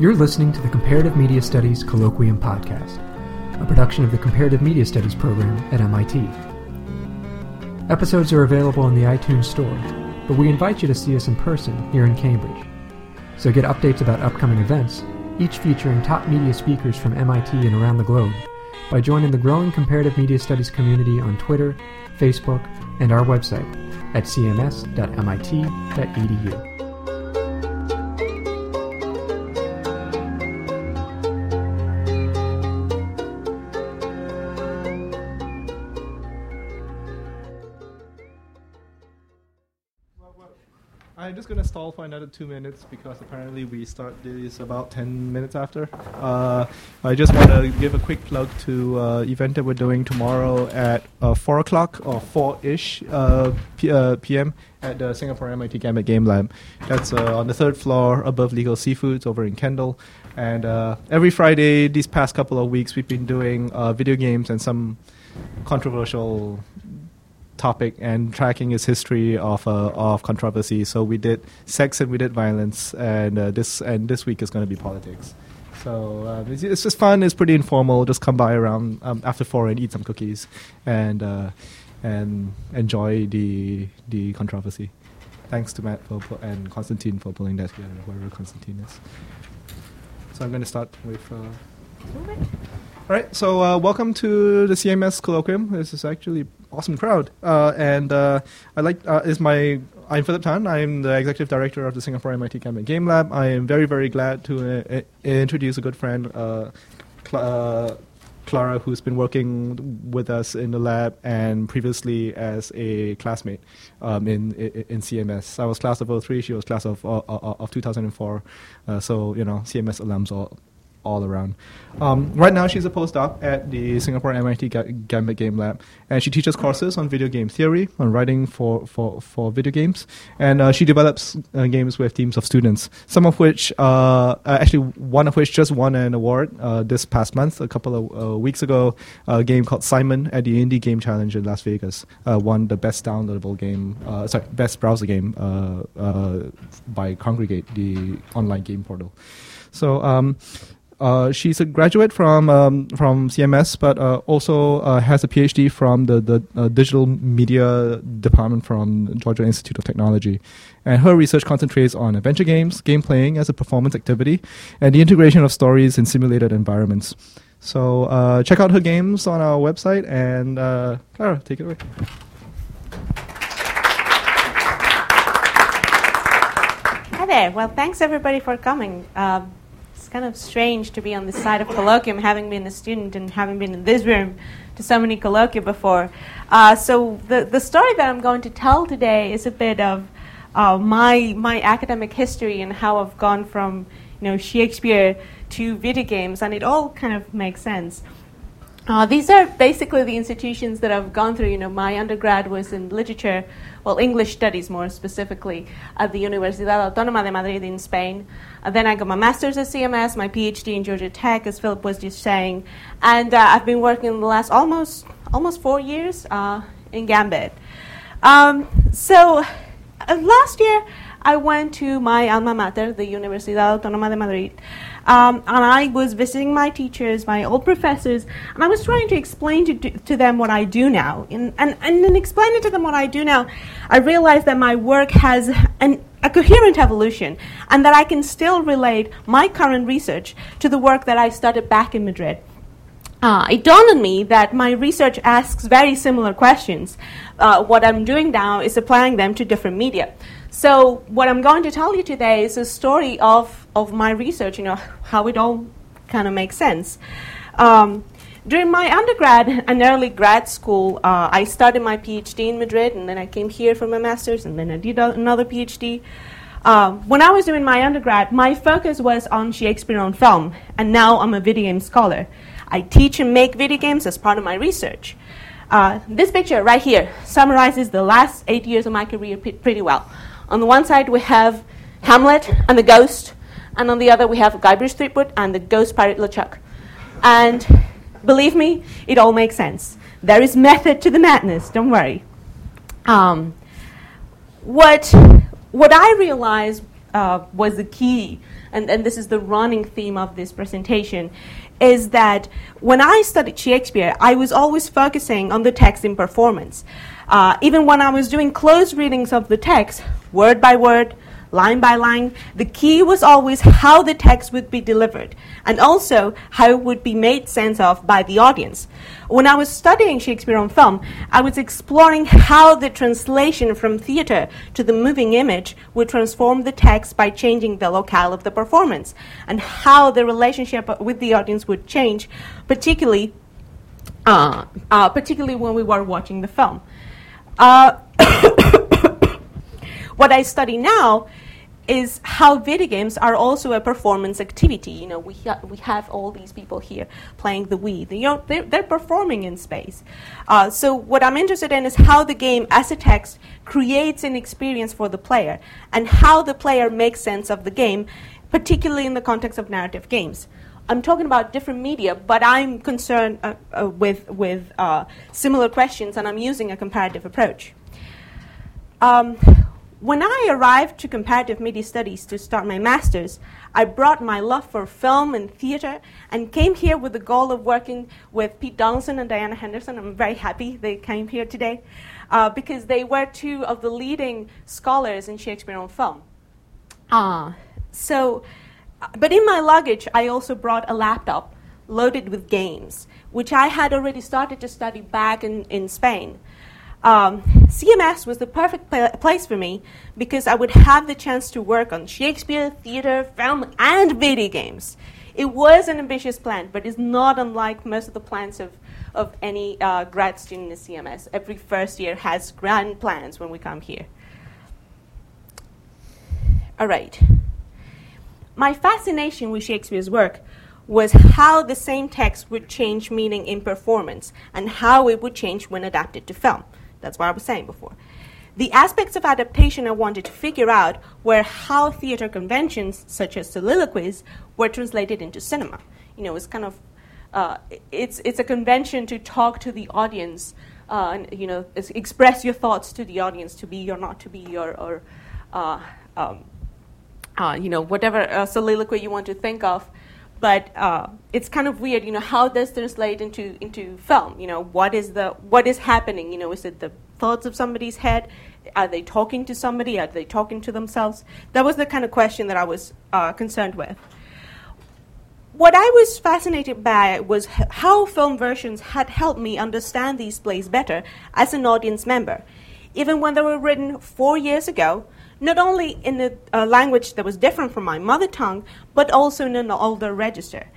You're listening to the Comparative Media Studies Colloquium Podcast, a production of the Comparative Media Studies program at MIT. Episodes are available in the iTunes Store, but we invite you to see us in person here in Cambridge. So get updates about upcoming events, each featuring top media speakers from MIT and around the globe, by joining the growing Comparative Media Studies community on Twitter, Facebook, and our website at cms.mit.edu. stall for another two minutes because apparently we start this about ten minutes after. Uh, I just want to give a quick plug to uh, event that we're doing tomorrow at uh, four o'clock or four ish uh, p- uh, p.m. at the Singapore MIT Gambit Game Lab. That's uh, on the third floor above Legal Seafoods over in Kendall. And every Friday, these past couple of weeks, we've been doing video games and some controversial topic and tracking its history of uh, of controversy. So we did sex and we did violence, and uh, this and this week is going to be politics. So um, it's, it's just fun. It's pretty informal. Just come by around um, after four and eat some cookies, and uh, and enjoy the the controversy. Thanks to Matt for, and Constantine for pulling that together, whoever Constantine is. So I'm going to start with. Uh, all right, so uh, welcome to the CMS colloquium. This is actually awesome crowd, uh, and uh, I like uh, is my I'm Philip Tan. I'm the executive director of the Singapore MIT Gambit Game Lab. I am very very glad to uh, introduce a good friend, uh, uh, Clara, who's been working with us in the lab and previously as a classmate um, in, in in CMS. I was class of 03, she was class of uh, uh, of 2004. Uh, so you know CMS alums all all around. Um, right now, she's a postdoc at the Singapore MIT Ga- Gambit Game Lab, and she teaches courses on video game theory, on writing for, for, for video games, and uh, she develops uh, games with teams of students. Some of which, uh, uh, actually, one of which just won an award uh, this past month, a couple of uh, weeks ago. A game called Symon at the Indie Game Challenge in Las Vegas won the best downloadable game, sorry, best browser game by Kongregate, the online game portal. So. Um, uh, she's a graduate from um, from CMS, but uh, also uh, has a PhD from the the uh, digital media department from Georgia Institute of Technology, and her research concentrates on adventure games, game playing as a performance activity, and the integration of stories in simulated environments. So uh, check out her games on our website, and uh, Clara, take it away. Hi there. Well, thanks everybody for coming. Kind of strange to be on this side of colloquium, having been a student and having been in this room to so many colloquia before. Uh, so the the story that I'm going to tell today is a bit of uh, my my academic history and how I've gone from you know Shakespeare to video games, and it all kind of makes sense. Uh, these are basically the institutions that I've gone through. You know, my undergrad was in literature, well, English studies more specifically, at the Universidad Autónoma de Madrid in Spain. Uh, then I got my master's at CMS, my PhD in Georgia Tech, as Philip was just saying, and uh, I've been working the last almost almost four years uh, in Gambit. Um, so uh, last year, I went to my alma mater, the Universidad Autónoma de Madrid, um, and I was visiting my teachers, my old professors, and I was trying to explain to, to them what I do now. And, and, and in explaining to them what I do now, I realized that my work has an, a coherent evolution, and that I can still relate my current research to the work that I started back in Madrid uh, it dawned on me that my research asks very similar questions. Uh, what I'm doing now is applying them to different media. So, what I'm going to tell you today is a story of, of my research, you know, how it all kind of makes sense. Um, during my undergrad and early grad school, uh, I started my PhD in Madrid, and then I came here for my master's, and then I did a- another PhD. Um, when I was doing my undergrad, my focus was on Shakespeare on film, and now I'm a video game scholar. I teach and make video games as part of my research. Uh, this picture right here summarizes the last eight years of my career p- pretty well. On the one side, we have Hamlet and the Ghost, and on the other, we have Guybrush Threepwood and the Ghost Pirate LeChuck. And believe me, it all makes sense. There is method to the madness, don't worry. Um, what, what I realized uh, was the key and, and this is the running theme of this presentation, is that when I studied Shakespeare, I was always focusing on the text in performance. Uh, even when I was doing close readings of the text, word by word, line by line. The key was always how the text would be delivered and also how it would be made sense of by the audience. When I was studying Shakespeare on film, I was exploring how the translation from theater to the moving image would transform the text by changing the locale of the performance and how the relationship with the audience would change, particularly, uh, uh, particularly when we were watching the film. Uh, what I study now is how video games are also a performance activity. You know, we, ha- we have all these people here playing the Wii. You know, they're, they're performing in space. Uh, so what I'm interested in is how the game, as a text, creates an experience for the player and how the player makes sense of the game, particularly in the context of narrative games. I'm talking about different media, but I'm concerned uh, uh, with, with uh, similar questions, and I'm using a comparative approach. Um, when I arrived to comparative media studies to start my master's, I brought my love for film and theater and came here with the goal of working with Pete Donaldson and Diana Henderson. I'm very happy they came here today uh, because they were two of the leading scholars in Shakespeare on film. Uh, so, but in my luggage, I also brought a laptop loaded with games, which I had already started to study back in, in Spain um, CMS was the perfect pl- place for me because I would have the chance to work on Shakespeare, theater, film, and video games. It was an ambitious plan, but it's not unlike most of the plans of, of any uh, grad student in CMS. Every first year has grand plans when we come here. All right. My fascination with Shakespeare's work was how the same text would change meaning in performance and how it would change when adapted to film. That's what I was saying before. The aspects of adaptation I wanted to figure out were how theater conventions, such as soliloquies, were translated into cinema. You know, it's kind of uh, it's it's a convention to talk to the audience, uh, and you know, express your thoughts to the audience, to be or not to be, or, or uh, um, uh, you know, whatever uh, soliloquy you want to think of but uh, it's kind of weird, you know, how does translate into into film? You know, what is the what is happening? You know, is it the thoughts of somebody's head? Are they talking to somebody? Are they talking to themselves? That was the kind of question that I was uh, concerned with. What I was fascinated by was h- how film versions had helped me understand these plays better as an audience member. Even when they were written four years ago, not only in a, a language that was different from my mother tongue, but also in an older register.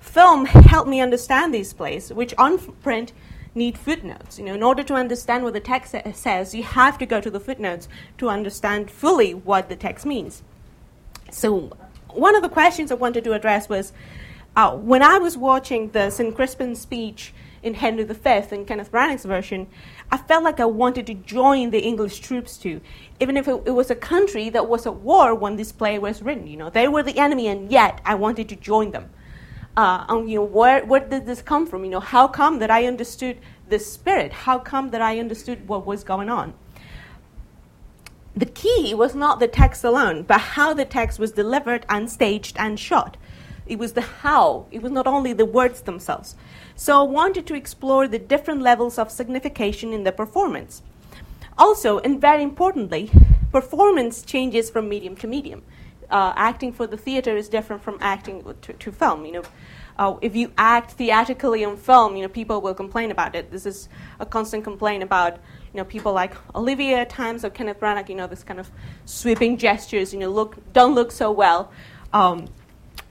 Film helped me understand these plays, which on print need footnotes. You know, in order to understand what the text says, you have to go to the footnotes to understand fully what the text means. So, one of the questions I wanted to address was uh, when I was watching the St. Crispin speech in Henry V in Kenneth Branagh's version, I felt like I wanted to join the English troops too, even if it, it, was a country that was at war when this play was written. You know, they were the enemy, and yet I wanted to join them. Uh, and, you know, where, where did this come from? You know, how come that I understood the spirit? How come that I understood what was going on? The key was not the text alone, but how the text was delivered and staged and shot. It was the how. It was not only the words themselves. So I wanted to explore the different levels of signification in the performance. Also, and very importantly, performance changes from medium to medium. Uh, acting for the theater is different from acting to, to film. You know, uh, if you act theatrically on film, you know people will complain about it. This is a constant complaint about you know people like Olivier at times or Kenneth Branagh. You know, this kind of sweeping gestures. You know, look don't look so well. Um,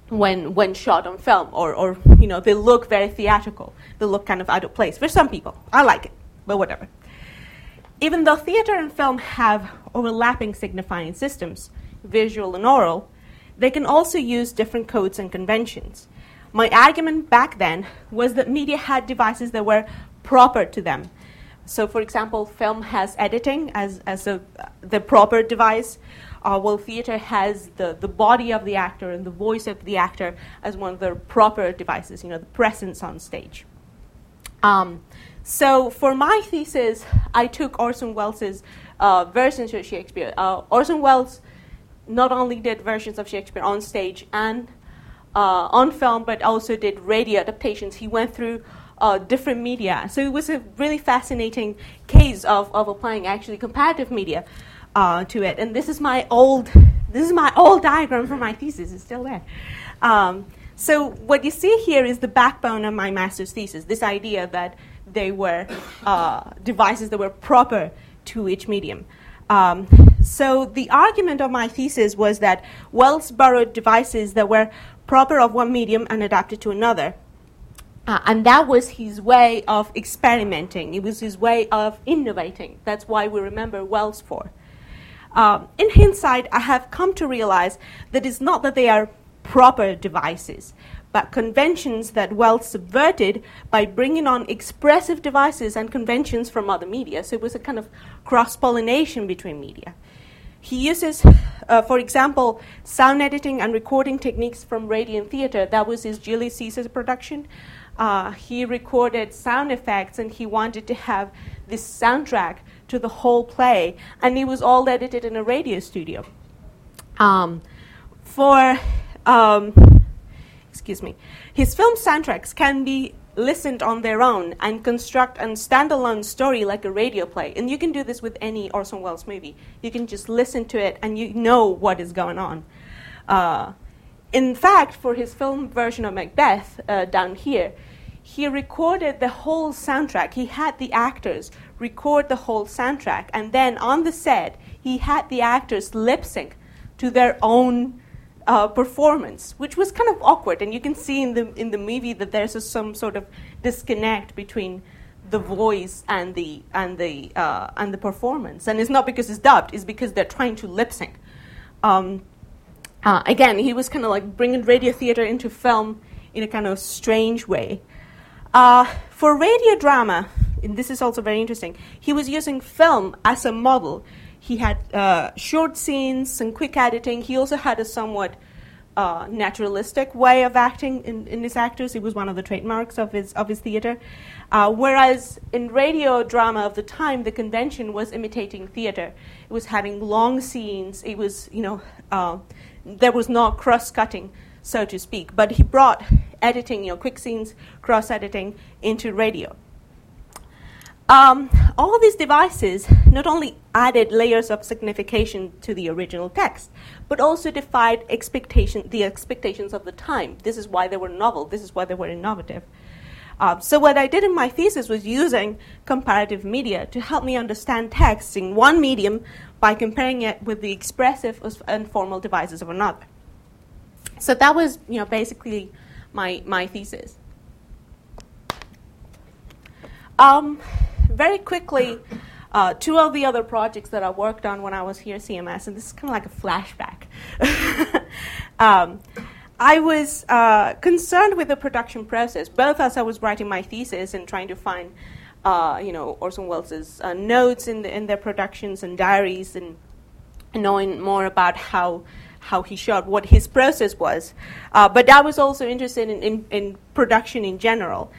when when shot on film or, or you know they look very theatrical. They look kind of out of place for some people. I like it but whatever. Even though theater and film have overlapping signifying systems visual and oral they can also use different codes and conventions. My argument back then was that media had devices that were proper to them. So for example film has editing as, as a, the proper device uh, while theater has the, the body of the actor and the voice of the actor as one of their proper devices, you know, the presence on stage. Um, so for my thesis, I took Orson Welles' uh, version of Shakespeare. Uh, Orson Welles not only did versions of Shakespeare on stage and uh, on film, but also did radio adaptations. He went through uh, different media. So it was a really fascinating case of, of applying actually comparative media uh, to it. And this is my old this is my old diagram for my thesis. It's still there. Um, so what you see here is the backbone of my master's thesis. This idea that they were uh, devices that were proper to each medium. Um, so the argument of my thesis was that Welles borrowed devices that were proper of one medium and adapted to another. Uh, and that was his way of experimenting. It was his way of innovating. That's why we remember Welles for. Um, in hindsight, I have come to realize that it's not that they are proper devices, but conventions that Welles subverted by bringing on expressive devices and conventions from other media. So it was a kind of cross pollination between media. He uses, uh, for example, sound editing and recording techniques from radio and theater. That was his Julius Caesar production. Uh, he recorded sound effects and he wanted to have this soundtrack to the whole play, and it was all edited in a radio studio. Um, for, um, excuse me, his film soundtracks can be listened on their own and construct a standalone story like a radio play. And you can do this with any Orson Welles movie. You can just listen to it and you know what is going on. Uh, in fact, for his film version of Macbeth uh, down here, he recorded the whole soundtrack. He had the actors record the whole soundtrack, and then on the set, he had the actors lip sync to their own uh, performance, which was kind of awkward. And you can see in the in the movie that there's a, some sort of disconnect between the voice and the and the uh, and the performance. And it's not because it's dubbed; it's because they're trying to lip sync. Um, uh, again, he was kind of like bringing radio theater into film in a kind of strange way. Uh, for radio drama, this is also very interesting, he was using film as a model. He had uh, short scenes and quick editing. He also had a somewhat uh, naturalistic way of acting in, in his actors. It was one of the trademarks of his of his theater. Uh, whereas in radio drama of the time, the convention was imitating theater. It was having long scenes. It was you know uh, there was no cross cutting, so to speak. But he brought editing, you know, quick scenes, cross editing into radio. Um, all these devices not only added layers of signification to the original text, but also defied expectation, the expectations of the time. This is why they were novel. This is why they were innovative. Uh, so what I did in my thesis was using comparative media to help me understand text in one medium by comparing it with the expressive and formal devices of another. So that was, you know, basically my, my thesis. Um, very quickly, uh, two of the other projects that I worked on when I was here at CMS, and this is kind of like a flashback. um, I was uh, concerned with the production process, both as I was writing my thesis and trying to find, uh, you know, Orson Welles' uh, notes in, the, in their productions and diaries, and knowing more about how how he shot, what his process was. Uh, but I was also interested in, in, in production in general.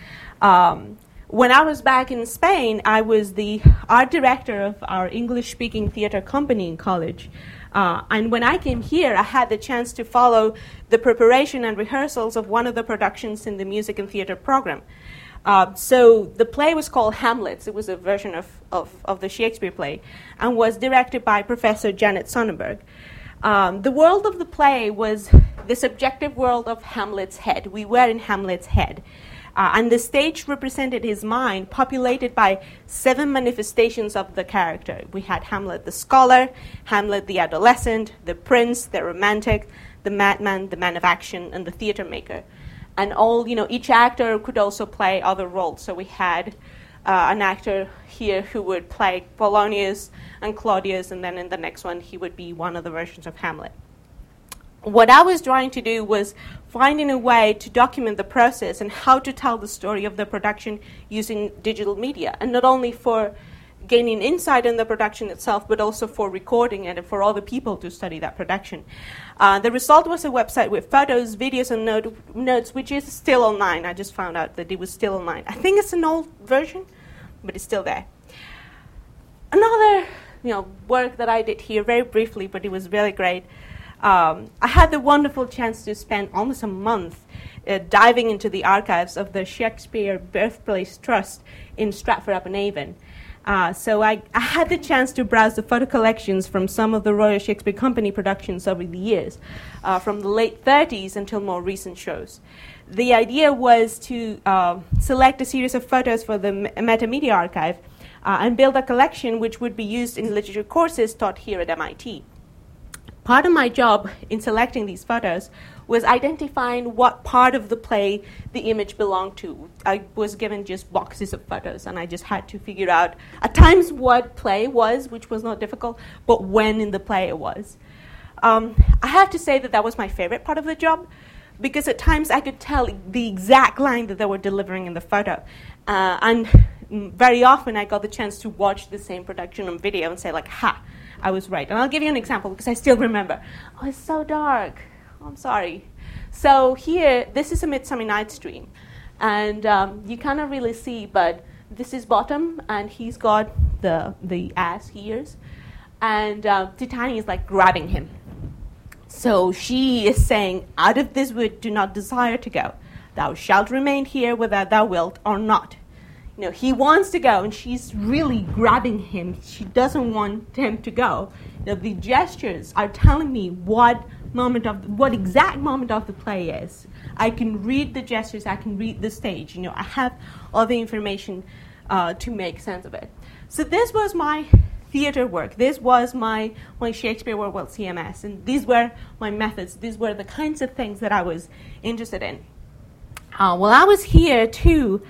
Um, when I was back in Spain, I was the art director of our English speaking theater company in college. Uh, and when I came here, I had the chance to follow the preparation and rehearsals of one of the productions in the music and theater program. Uh, so the play was called Hamlet. It was a version of, of, of, the Shakespeare play and was directed by Professor Janet Sonenberg. Um, the world of the play was the subjective world of Hamlet's head. We were in Hamlet's head. Uh, and the stage represented his mind, populated by seven manifestations of the character. We had Hamlet the scholar, Hamlet the adolescent, the prince, the romantic, the madman, the man of action, and the theater maker. And all, you know, each actor could also play other roles. So we had uh, an actor here who would play Polonius and Claudius, and then in the next one, he would be one of the versions of Hamlet. What I was trying to do was finding a way to document the process and how to tell the story of the production using digital media, and not only for gaining insight in the production itself, but also for recording it and for other people to study that production. Uh, the result was a website with photos, videos, and note, notes, which is still online. I just found out that it was still online. I think it's an old version, but it's still there. Another you know, work that I did here, very briefly, but it was really great, um, I had the wonderful chance to spend almost a month uh, diving into the archives of the Shakespeare Birthplace Trust in Stratford upon Avon. Uh, so I, I, had the chance to browse the photo collections from some of the Royal Shakespeare Company productions over the years, uh, from the late 30s until more recent shows. The idea was to uh, select a series of photos for the Metamedia Archive uh, and build a collection which would be used in literature courses taught here at MIT. Part of my job in selecting these photos was identifying what part of the play the image belonged to. I was given just boxes of photos, and I just had to figure out at times what play was, which was not difficult, but when in the play it was. Um, I have to say that that was my favorite part of the job because at times I could tell the exact line that they were delivering in the photo. Uh, and very often I got the chance to watch the same production on video and say, like, ha, I was right. And I'll give you an example because I still remember. Oh, it's so dark. I'm sorry. So here, this is a Midsummer Night's Dream. And um, you cannot really see, but this is Bottom, and he's got the, the ass ears. And uh, Titania is like grabbing him. So she is saying, Out of this wood do not desire to go. Thou shalt remain here whether thou wilt or not. You know, he wants to go, and she's really grabbing him. She doesn't want him to go. Know, the gestures are telling me what moment of what exact moment of the play is. I can read the gestures, I can read the stage. You know, I have all the information uh, to make sense of it. So this was my theater work. This was my, my Shakespeare World CMS, and these were my methods. These were the kinds of things that I was interested in. Uh, while I was here too,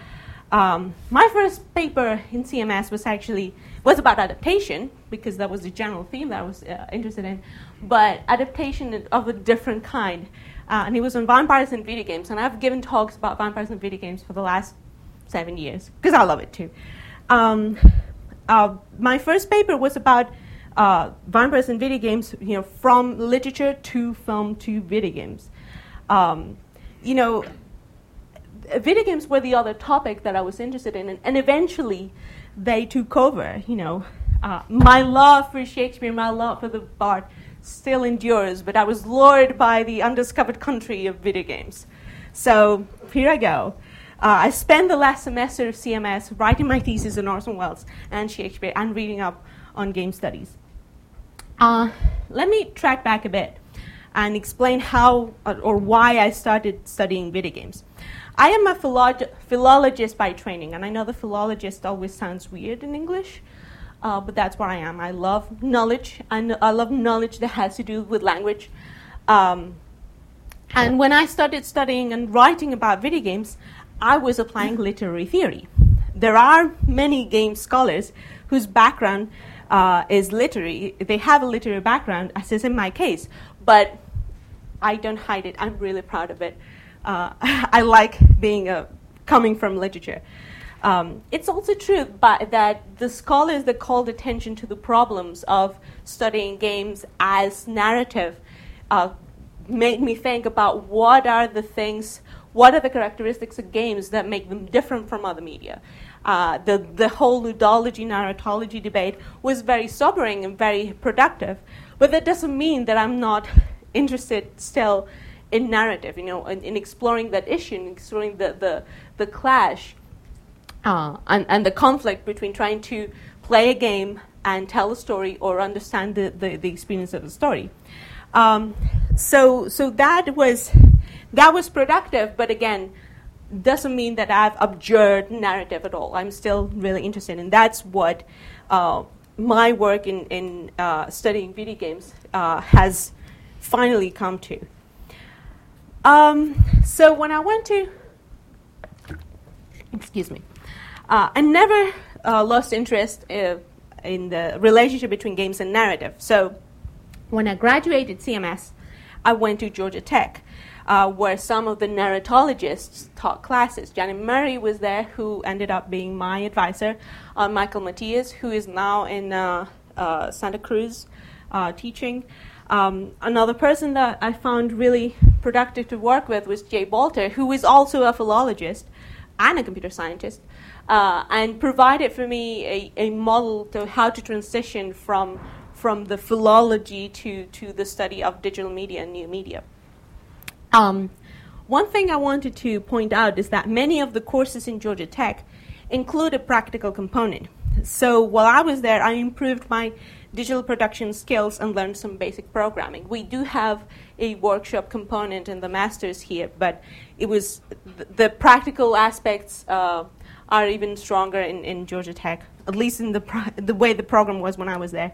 um, my first paper in CMS was actually was about adaptation because that was the general theme that I was uh, interested in, but adaptation of a different kind. Uh, and it was on vampires and video games. And I've given talks about vampires and video games for the last seven years because I love it too. Um, uh, my first paper was about uh, vampires and video games, you know, from literature to film to video games. Um, you know, video games were the other topic that I was interested in, and, and eventually they took over. You know, uh, my love for Shakespeare, my love for the Bard still endures, but I was lured by the undiscovered country of video games. So here I go. Uh, I spent the last semester of CMS writing my thesis on Orson Welles and Shakespeare and reading up on game studies. Uh, let me track back a bit and explain how or why I started studying video games. I am a philolog- philologist by training, and I know the philologist always sounds weird in English, uh, but that's what I am. I love knowledge, and I love knowledge that has to do with language. Um, and when I started studying and writing about video games, I was applying literary theory. There are many game scholars whose background uh, is literary. They have a literary background, as is in my case, but I don't hide it. I'm really proud of it. Uh, I like being a, coming from literature. Um, it's also true but that the scholars that called attention to the problems of studying games as narrative uh, made me think about what are the things what are the characteristics of games that make them different from other media? Uh, the, the whole ludology, narratology debate was very sobering and very productive. But that doesn't mean that I'm not interested still in narrative, you know, in, in exploring that issue, in exploring the, the, the clash uh, and, and the conflict between trying to play a game and tell a story or understand the, the, the experience of the story. Um, so, so that was that was productive, but again, doesn't mean that I've abjured narrative at all. I'm still really interested, and that's what uh, my work in, in uh, studying video games uh, has finally come to. Um, so when I went to, excuse me, uh, I never uh, lost interest uh, in the relationship between games and narrative. So when I graduated CMS, I went to Georgia Tech uh, where some of the narratologists taught classes. Janet Murray was there, who ended up being my advisor. Uh, Michael Mateas, who is now in uh, uh Santa Cruz uh, teaching. Um, another person that I found really productive to work with was Jay Bolter, who is also a philologist and a computer scientist, uh, and provided for me a, a model to how to transition from from the philology to, to the study of digital media and new media. Um, one thing I wanted to point out is that many of the courses in Georgia Tech include a practical component. So while I was there, I improved my digital production skills and learned some basic programming. We do have a workshop component in the masters here, but it was th- the practical aspects uh, are even stronger in, in Georgia Tech, at least in the pro- the way the program was when I was there.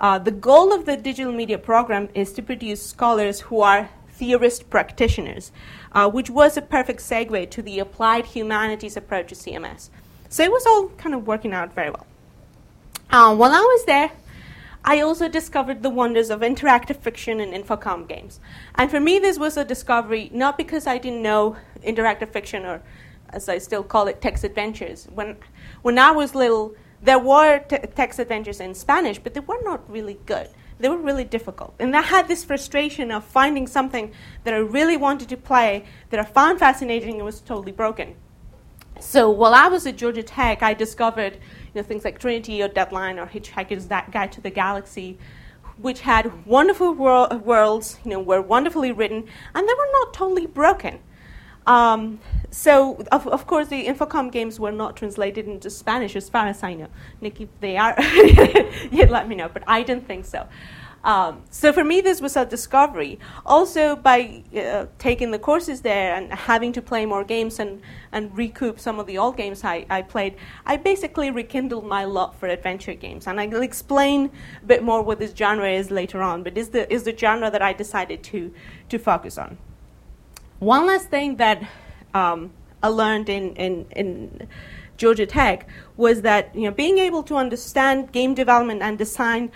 Uh, the goal of the digital media program is to produce scholars who are theorist practitioners, uh, which was a perfect segue to the applied humanities approach to CMS. So it was all kind of working out very well. Uh, while I was there, I also discovered the wonders of interactive fiction and infocom games. And for me, this was a discovery not because I didn't know interactive fiction, or as I still call it, text adventures. When, when I was little, there were t- text adventures in Spanish, but they were not really good. They were really difficult. And I had this frustration of finding something that I really wanted to play, that I found fascinating, and was totally broken. So while I was at Georgia Tech, I discovered you know, things like Trinity or Deadline or Hitchhiker's Guide to the Galaxy, which had wonderful wor- worlds, you know, were wonderfully written, and they were not totally broken. Um, so, of, of course, the Infocom games were not translated into Spanish, as far as I know. Nikki, if they are, let me know, but I didn't think so. Um, so for me, this was a discovery. Also, by uh, taking the courses there and having to play more games and, and recoup some of the old games I, I played, I basically rekindled my love for adventure games. And I'll explain a bit more what this genre is later on, but is the, is the genre that I decided to, to focus on. One last thing that um, I learned in, in, in Georgia Tech was that you know, being able to understand game development and design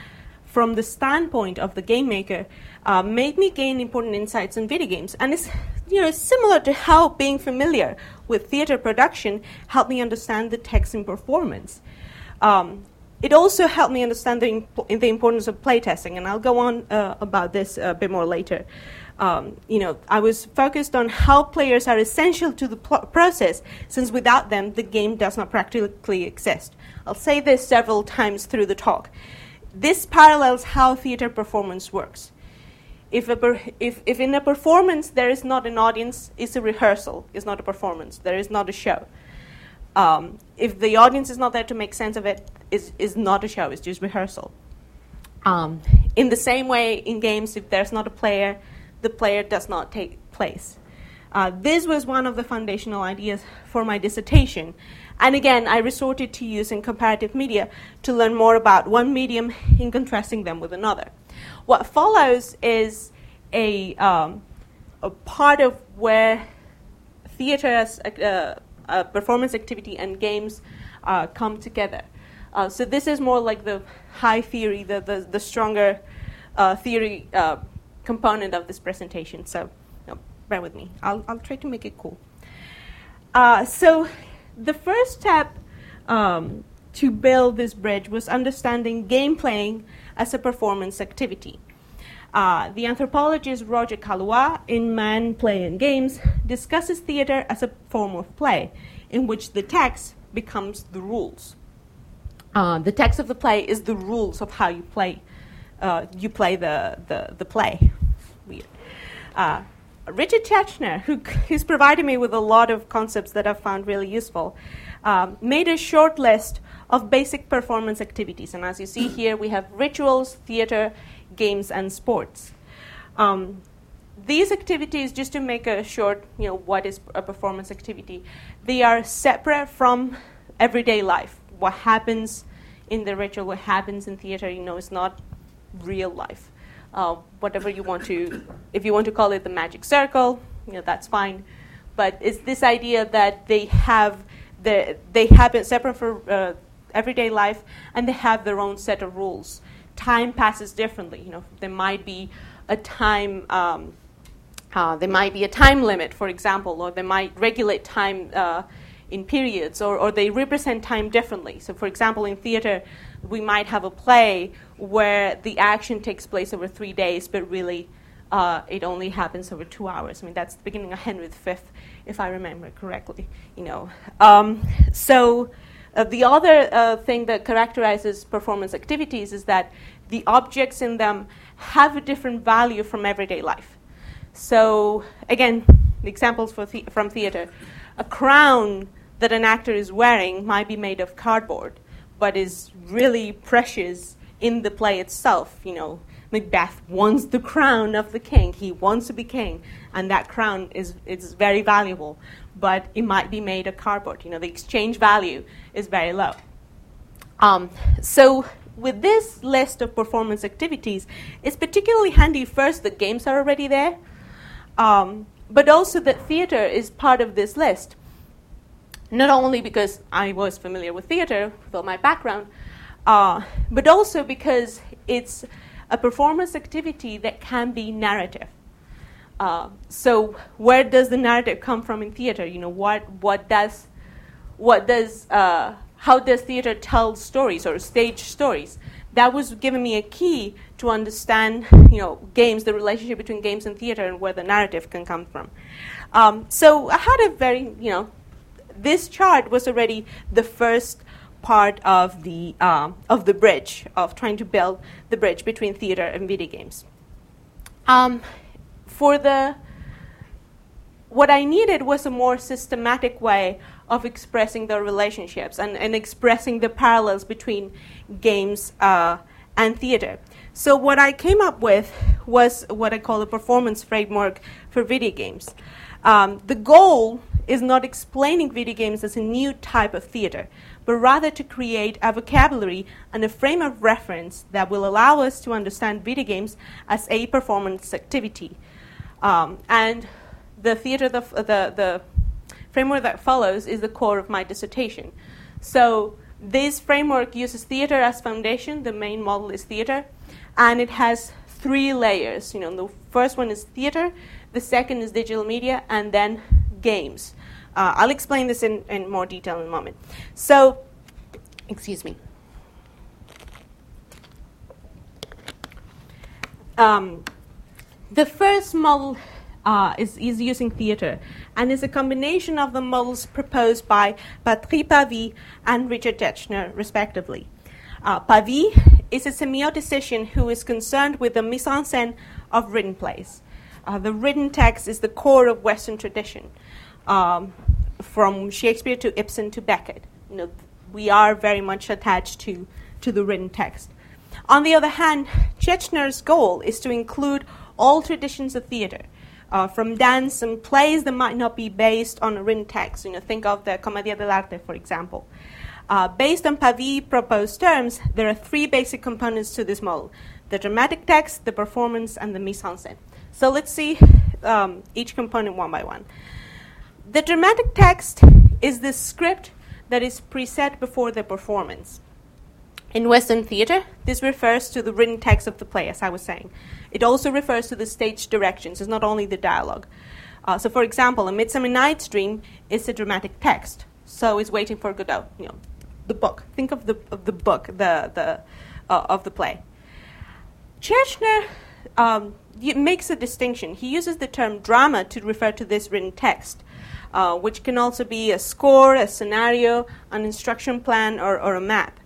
from the standpoint of the game maker uh, made me gain important insights in video games. And it's you know similar to how being familiar with theater production helped me understand the text and performance. Um, it also helped me understand the, imp- the importance of playtesting, and I'll go on uh, about this a bit more later. Um, you know, I was focused on how players are essential to the pl- process, since without them, the game does not practically exist. I'll say this several times through the talk. This parallels how theater performance works. If, per- if, if in a performance there is not an audience, it's a rehearsal, it's not a performance, there is not a show. Um, if the audience is not there to make sense of it, it's, it's not a show, it's just rehearsal. Um, in the same way, in games, if there's not a player, the player does not take place. Uh, this was one of the foundational ideas for my dissertation, and again, I resorted to using comparative media to learn more about one medium in contrasting them with another. What follows is a, um, a part of where theater as a, a performance activity and games uh, come together. Uh, so this is more like the high theory, the, the, the stronger uh, theory uh, component of this presentation. So bear with me. I'll, I'll try to make it cool. Uh, so the first step um, to build this bridge was understanding game playing as a performance activity. Uh, the anthropologist Roger Caillois, in Man, Play, and Games, discusses theater as a form of play in which the text becomes the rules. Uh, the text of the play is the rules of how you play. Uh, you play the, the, the play. Weird. Richard Schechner, who has provided me with a lot of concepts that I've found really useful, um, made a short list of basic performance activities. And as you see here, we have rituals, theater, games, and sports. Um, these activities, just to make a short, you know, what is a performance activity, they are separate from everyday life. What happens in the ritual, what happens in theater, you know, is not real life uh, whatever you want to, if you want to call it the magic circle, you know, that's fine. But it's this idea that they have the, they happen separate for uh, everyday life, and they have their own set of rules. Time passes differently. You know, there might be a time. Um, uh, there might be a time limit, for example, or they might regulate time uh, in periods, or, or they represent time differently. So, for example, in theater, we might have a play where the action takes place over three days, but really uh, it only happens over two hours. I mean, that's the beginning of Henry V, if I remember correctly. You know, um, so Uh, the other uh, thing that characterizes performance activities is that the objects in them have a different value from everyday life. So, again, examples the- from theater. A crown that an actor is wearing might be made of cardboard, but is really precious in the play itself. You know, Macbeth wants the crown of the king. He wants to be king, and that crown is, is very valuable, but it might be made of cardboard. You know, the exchange value is very low. Um, so, with this list of performance activities, it's particularly handy first, the games are already there, um, but also that theater is part of this list. Not only because I was familiar with theater, with all my background, uh, but also because it's a performance activity that can be narrative. Uh, so where does the narrative come from in theater? You know, what what does what does uh, how does theater tell stories or stage stories? That was giving me a key to understand, you know, games, the relationship between games and theater, and where the narrative can come from. Um, so I had a very, you know, this chart was already the first part of the, uh, of the bridge, of trying to build the bridge between theater and video games. Um, for the, what I needed was a more systematic way of expressing the relationships and, and expressing the parallels between games uh, and theater. So, what I came up with was what I call a performance framework for video games. Um, the goal is not explaining video games as a new type of theater, but rather to create a vocabulary and a frame of reference that will allow us to understand video games as a performance activity. Um, and the theater, the, the, the framework that follows is the core of my dissertation. So this framework uses theater as foundation. The main model is theater, and it has three layers. You know, the first one is theater, the second is digital media, and then games. Uh, I'll explain this in, in more detail in a moment. So, excuse me. Um, the first model uh, is, is using theater and is a combination of the models proposed by Patrick Pavis and Richard Schechner, respectively. Uh, Pavis is a semioticician who is concerned with the mise en scène of written plays. Uh, the written text is the core of Western tradition um, from Shakespeare to Ibsen to Beckett. You know, we are very much attached to, to the written text. On the other hand, Schechner's goal is to include all traditions of theater, uh, from dance and plays that might not be based on a written text. You know, think of the Commedia dell'arte, for example. Uh, based on Pavis proposed terms, there are three basic components to this model the dramatic text, the performance, and the mise en scène. So let's see um, each component one by one. The dramatic text is the script that is preset before the performance. In Western theater, this refers to the written text of the play, as I was saying. It also refers to the stage directions, it's not only the dialogue. Uh, so, for example, A Midsummer Night's Dream is a dramatic text, so it's waiting for Godot, you know, the book. Think of the, of the book, the, the, uh, of the play. Schechner um, makes a distinction. He uses the term drama to refer to this written text uh, which can also be a score, a scenario, an instruction plan, or, or a map.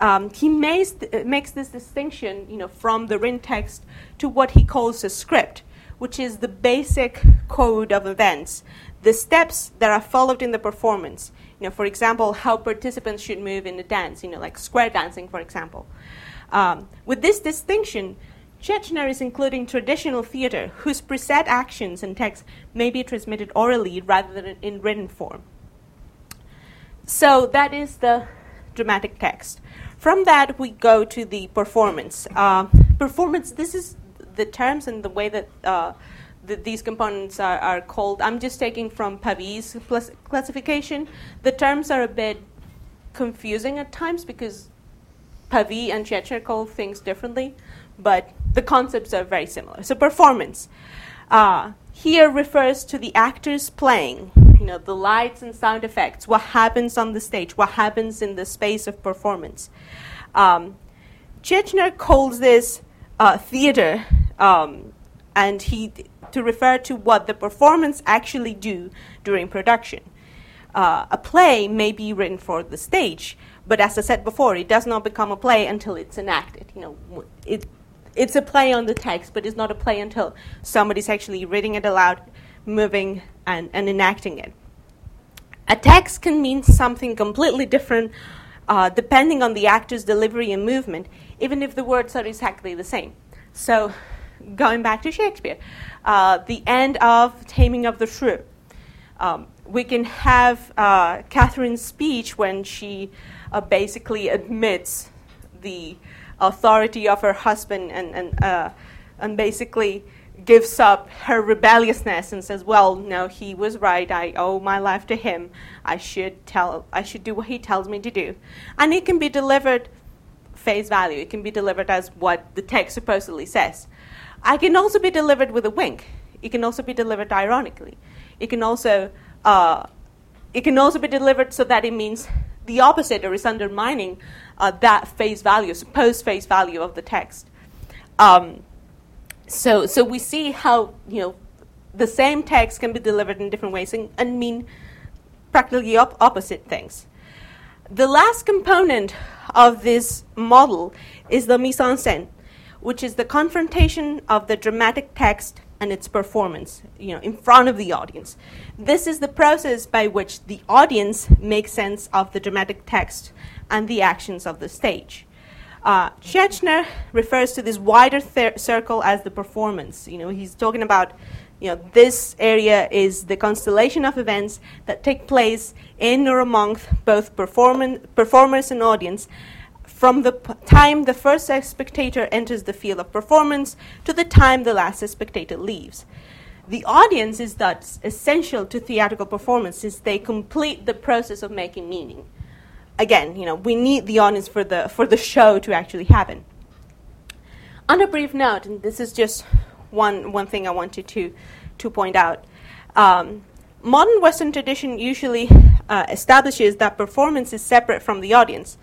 Um, he makes, th- makes this distinction you know, from the written text to what he calls a script, which is the basic code of events, the steps that are followed in the performance. You know, for example, how participants should move in a dance, you know, like square dancing, for example. Um, with this distinction, Schechner is including traditional theater whose preset actions and text may be transmitted orally rather than in written form. So that is the dramatic text. From that, we go to the performance. Uh, performance, this is the terms and the way that uh, the, these components are, are, called. I'm just taking from Pavis's classification. The terms are a bit confusing at times because Pavis and Schechner call things differently but the concepts are very similar. So performance uh, here refers to the actors playing, you know, the lights and sound effects, what happens on the stage, what happens in the space of performance. Um, Schechner calls this uh, theater, um, and he to refer to what the performance actually do during production. uh, a play may be written for the stage, but as I said before, it does not become a play until it's enacted. You know, it, it's a play on the text, but it's not a play until somebody's actually reading it aloud, moving, and, and enacting it. A text can mean something completely different uh, depending on the actor's delivery and movement, even if the words are exactly the same. So, going back to Shakespeare, uh, the end of Taming of the Shrew. Um, we can have uh, Catherine's speech when she uh, basically admits the authority of her husband and, and, uh, and basically gives up her rebelliousness and says, "Well, no, he was right. I owe my life to him. I should tell. I should do what he tells me to do." And it can be delivered face value. It can be delivered as what the text supposedly says. I can also be delivered with a wink. It can also be delivered ironically. It can also uh, it can also be delivered so that it means the opposite or is undermining uh, that face value, supposed face value of the text. Um, so, so we see how you know the same text can be delivered in different ways and, and mean practically op- opposite things. The last component of this model is the mise en scène, which is the confrontation of the dramatic text and its performance, you know, in front of the audience. This is the process by which the audience makes sense of the dramatic text and the actions of the stage. Uh, refers to this wider thir- circle as the performance. You know, he's talking about, you know, this area is the constellation of events that take place in or among both performance performers and audience, from the p- time the first spectator enters the field of performance to the time the last spectator leaves. The audience is thus essential to theatrical performance since they complete the process of making meaning. Again, you know, we need the audience for the, for the show to actually happen. On a brief note, and this is just one, one thing I wanted to, to point out. Um, modern Western tradition usually uh, establishes that performance is separate from the audience.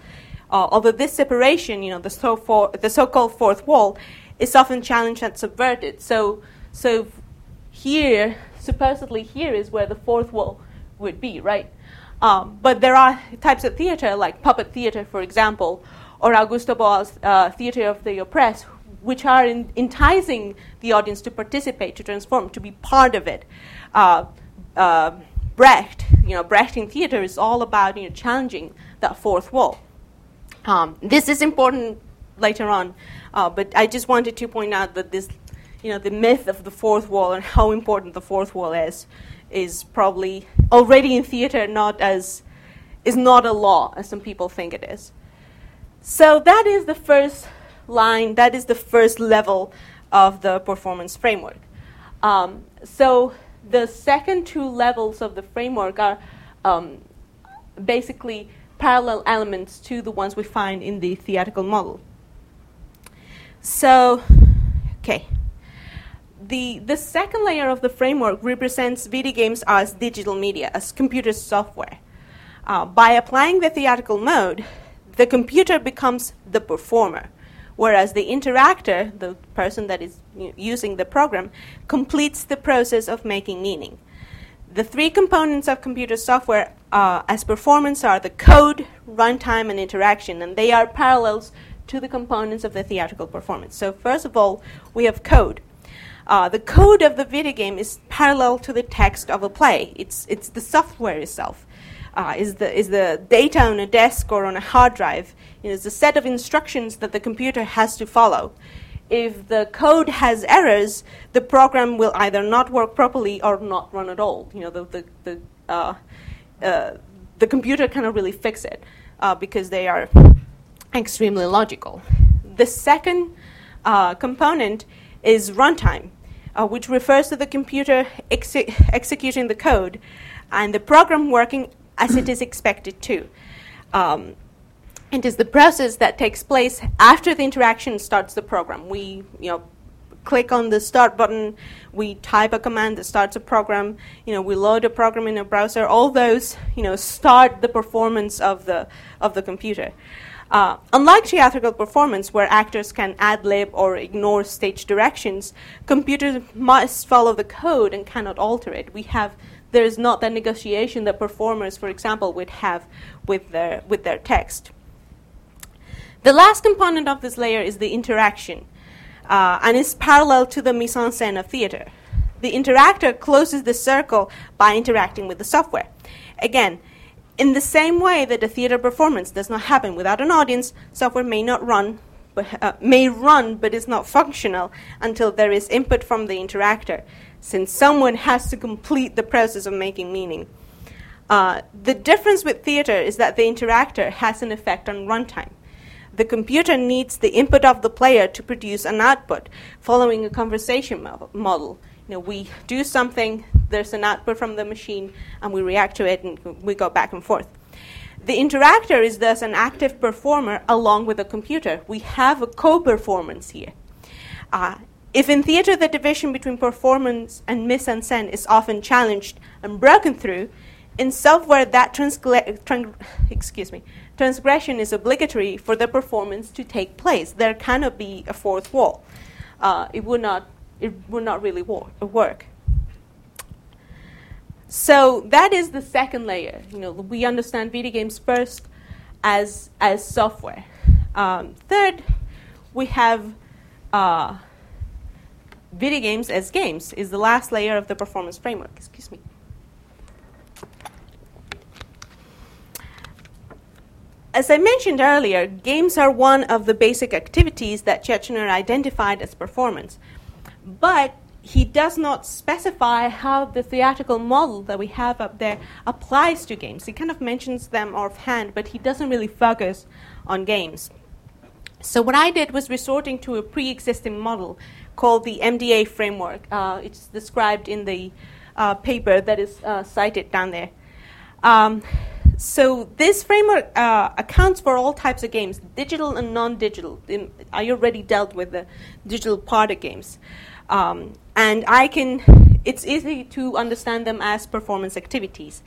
Uh, although this separation, you know, the, so for, the so-called fourth wall, is often challenged and subverted. So, so here, supposedly here is where the fourth wall would be, right? Um, but there are types of theater, like puppet theater, for example, or Augusto Boal's uh, theater of the oppressed, which are in, enticing the audience to participate, to transform, to be part of it. Uh, uh, Brecht, you know, Brechtian theater is all about you know, challenging that fourth wall. Um, this is important later on, uh, but I just wanted to point out that this, you know, the myth of the fourth wall and how important the fourth wall is, is probably already in theater not as is not a law as some people think it is. So that is the first line. That is the first level of the performance framework. Um, so the second two levels of the framework are um, basically parallel elements to the ones we find in the theatrical model. So, okay. The, the second layer of the framework represents video games as digital media, as computer software. Uh, by applying the theatrical mode, the computer becomes the performer, whereas the interactor, the person that is using the program, completes the process of making meaning. The three components of computer software uh, as performance are the code, runtime, and interaction, and they are parallels to the components of the theatrical performance. So, first of all, we have code. Uh, the code of the video game is parallel to the text of a play. It's, it's the software itself. Uh, is, the, is the data on a desk or on a hard drive. It is a set of instructions that the computer has to follow if the code has errors, the program will either not work properly or not run at all. You know, the, the, the, uh, uh, the computer cannot really fix it uh, because they are extremely logical. The second uh, component is runtime, uh, which refers to the computer exe- executing the code and the program working as it is expected to. Um, it is the process that takes place after the interaction starts the program. We, you know, click on the start button, we type a command that starts a program, you know, we load a program in a browser. All those, you know, start the performance of the of the computer. Uh, unlike theatrical performance, where actors can ad lib or ignore stage directions, computers must follow the code and cannot alter it. We have there is not that negotiation that performers, for example, would have with their, with their text. The last component of this layer is the interaction, uh, and is parallel to the mise en scène of theater. The interactor closes the circle by interacting with the software. Again, in the same way that a theater performance does not happen without an audience, software may not run, but, uh, may run, but is not functional until there is input from the interactor, since someone has to complete the process of making meaning. Uh, the difference with theater is that the interactor has an effect on runtime. The computer needs the input of the player to produce an output, following a conversation model. You know, we do something, there's an output from the machine, and we react to it, and we go back and forth. The interactor is thus an active performer along with the computer. We have a co performance here. Uh, if in theater the division between performance and mise en scène is often challenged and broken through, in software that transgla- excuse me, transgression is obligatory for the performance to take place. There cannot be a fourth wall. Uh, it would not it would not really work. So that is the second layer. You know, we understand video games first as as software. Um, third, we have uh, video games as games. Is the last layer of the performance framework. Excuse me. As I mentioned earlier, games are one of the basic activities that Schechner identified as performance. But he does not specify how the theatrical model that we have up there applies to games. He kind of mentions them offhand, but he doesn't really focus on games. So, what I did was resorting to a pre existing model called the MDA framework. Uh, it's described in the uh, paper that is uh, cited down there. Um, so, this framework uh, accounts for all types of games, digital and non digital. I already dealt with the digital part of games. Um, and I can, it's easy to understand them as performance activities.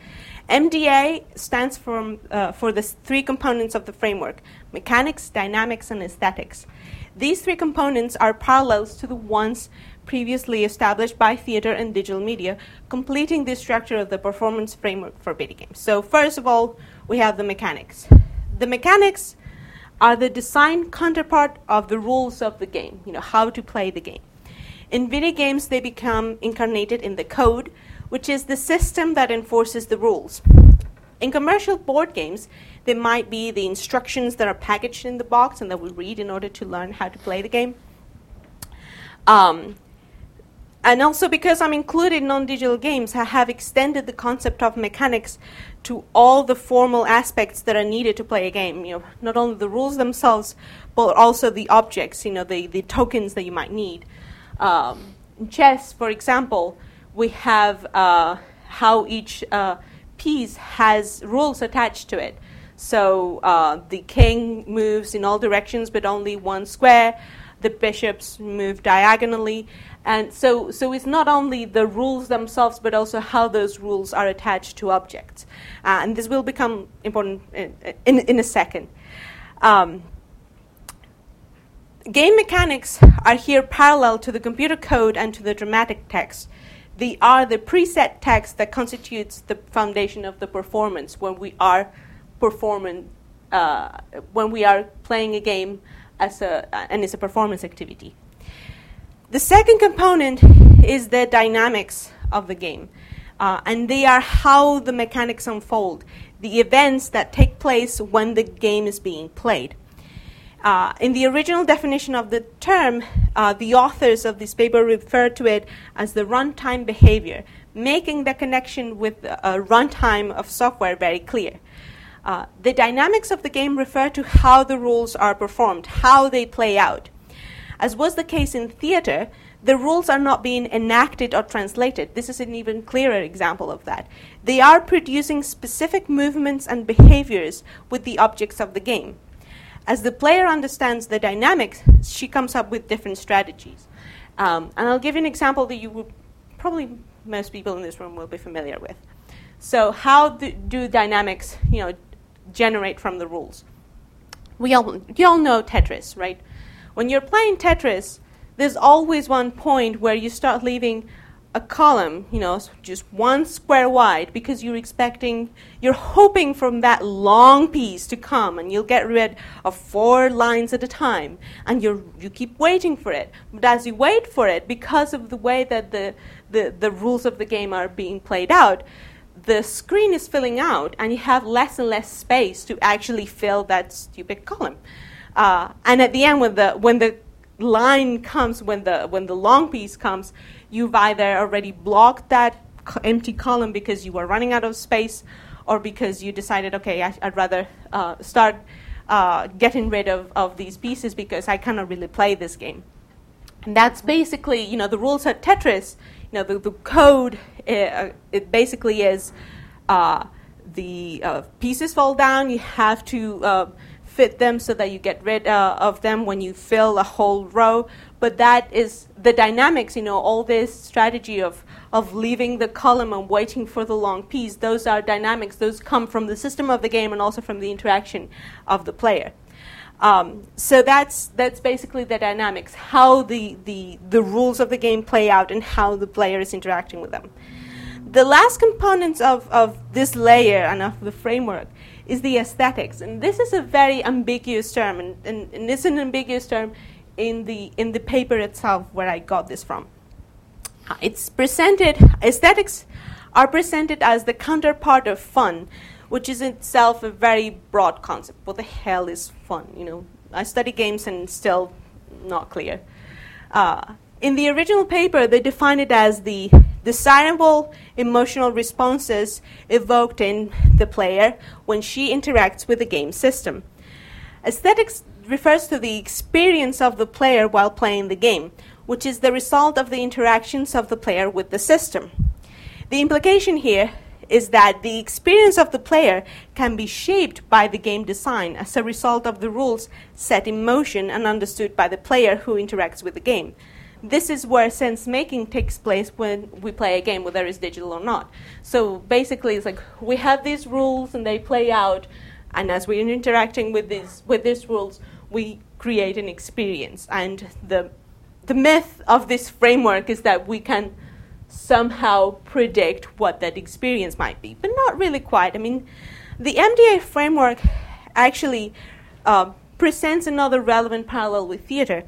MDA stands for, uh, for the three components of the framework mechanics, dynamics, and aesthetics. These three components are parallels to the ones previously established by theater and digital media, completing the structure of the performance framework for video games. So, first of all, we have the mechanics. The mechanics are the design counterpart of the rules of the game, you know, how to play the game. In video games, they become incarnated in the code, which is the system that enforces the rules. In commercial board games, there might be the instructions that are packaged in the box and that we read in order to learn how to play the game. Um, and also because I'm included in non-digital games, I have extended the concept of mechanics to all the formal aspects that are needed to play a game. You know, not only the rules themselves, but also the objects, you know, the, the tokens that you might need. Um, in chess, for example, we have uh, how each uh, piece has rules attached to it. So uh, the king moves in all directions, but only one square. The bishops move diagonally, and so so it's not only the rules themselves, but also how those rules are attached to objects. Uh, and this will become important in, in, in a second. Um, Game mechanics are here parallel to the computer code and to the dramatic text. They are the preset text that constitutes the foundation of the performance when we are performing, uh, when we are playing a game as a, and it's a performance activity. The second component is the dynamics of the game, uh, and they are how the mechanics unfold, the events that take place when the game is being played. Uh, in the original definition of the term, uh, the authors of this paper referred to it as the runtime behavior, making the connection with a runtime of software very clear. Uh, the dynamics of the game refer to how the rules are performed, how they play out. As was the case in theater, the rules are not being enacted or translated. This is an even clearer example of that. They are producing specific movements and behaviors with the objects of the game. As the player understands the dynamics, she comes up with different strategies. Um, and I'll give you an example that you would probably most people in this room will be familiar with. So, how do, do dynamics, you know, generate from the rules? We all, you all know Tetris, right? When you're playing Tetris, there's always one point where you start leaving a column, you know, just one square wide, because you're expecting, you're hoping from that long piece to come, and you'll get rid of four lines at a time, and you you keep waiting for it. But as you wait for it, because of the way that the, the, the rules of the game are being played out, the screen is filling out, and you have less and less space to actually fill that stupid column. Uh, and at the end, when the when the line comes, when the when the long piece comes, you've either already blocked that empty column because you were running out of space, or because you decided, okay, I, would rather uh, start uh, getting rid of, of these pieces because I cannot really play this game. And that's basically, you know, the rules at Tetris. You know, the, the code uh, it basically is uh, the uh, pieces fall down. You have to uh, fit them so that you get rid uh, of them when you fill a whole row. But that is the dynamics, you know, all this strategy of, of leaving the column and waiting for the long piece, those are dynamics. Those come from the system of the game and also from the interaction of the player. Um, so that's that's basically the dynamics, how the, the the rules of the game play out and how the player is interacting with them. The last components of, of this layer and of the framework is the aesthetics. And this is a very ambiguous term, and, and, and it's an ambiguous term in the, in the paper itself where I got this from. Uh, it's presented, aesthetics are presented as the counterpart of fun, which is itself a very broad concept. What the hell is fun? You know, I study games and still not clear. Uh, in the original paper, they define it as the desirable emotional responses evoked in the player when she interacts with the game system. Aesthetics refers to the experience of the player while playing the game, which is the result of the interactions of the player with the system. The implication here is that the experience of the player can be shaped by the game design as a result of the rules set in motion and understood by the player who interacts with the game this is where sense making takes place when we play a game, whether it's digital or not. So basically, it's like we have these rules and they play out, and as we're interacting with these with these rules, we create an experience. And the the myth of this framework is that we can somehow predict what that experience might be, but not really quite. I mean, the MDA framework actually uh, presents another relevant parallel with theater.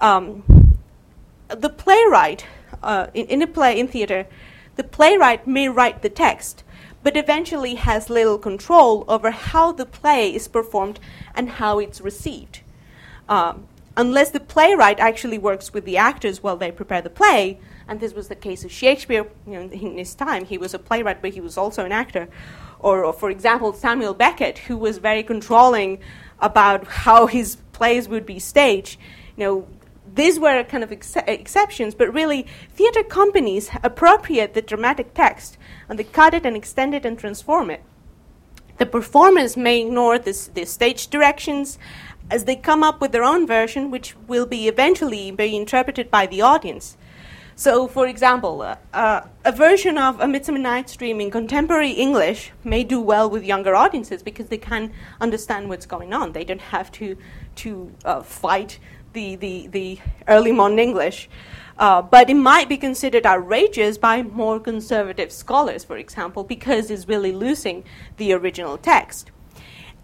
Um, the playwright, uh, in, in a play in theater, the playwright may write the text, but eventually has little control over how the play is performed and how it's received. Um, unless the playwright actually works with the actors while they prepare the play, and this was the case of Shakespeare you know, in his time. He was a playwright, but he was also an actor. Or, or, for example, Samuel Beckett, who was very controlling about how his plays would be staged. You know, these were kind of ex- exceptions, but really, theater companies appropriate the dramatic text and they cut it and extend it and transform it. The performers may ignore this, the stage directions as they come up with their own version, which will be eventually be interpreted by the audience. So, for example, uh, uh, a version of A Midsummer Night's Dream in contemporary English may do well with younger audiences because they can understand what's going on. They don't have to to uh, fight the, the, the early modern English. Uh, but it might be considered outrageous by more conservative scholars, for example, because it's really losing the original text.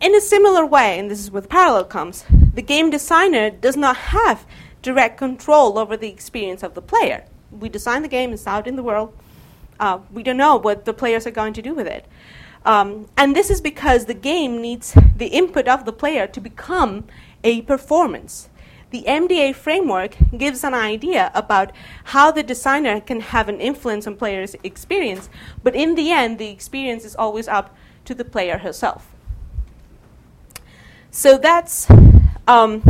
In a similar way, and this is where the parallel comes, the game designer does not have direct control over the experience of the player. We design the game, it's out in the world. Uh, we don't know what the players are going to do with it. Um, and this is because the game needs the input of the player to become a performance the MDA framework gives an idea about how the designer can have an influence on players' experience, but in the end, the experience is always up to the player herself. So that's um,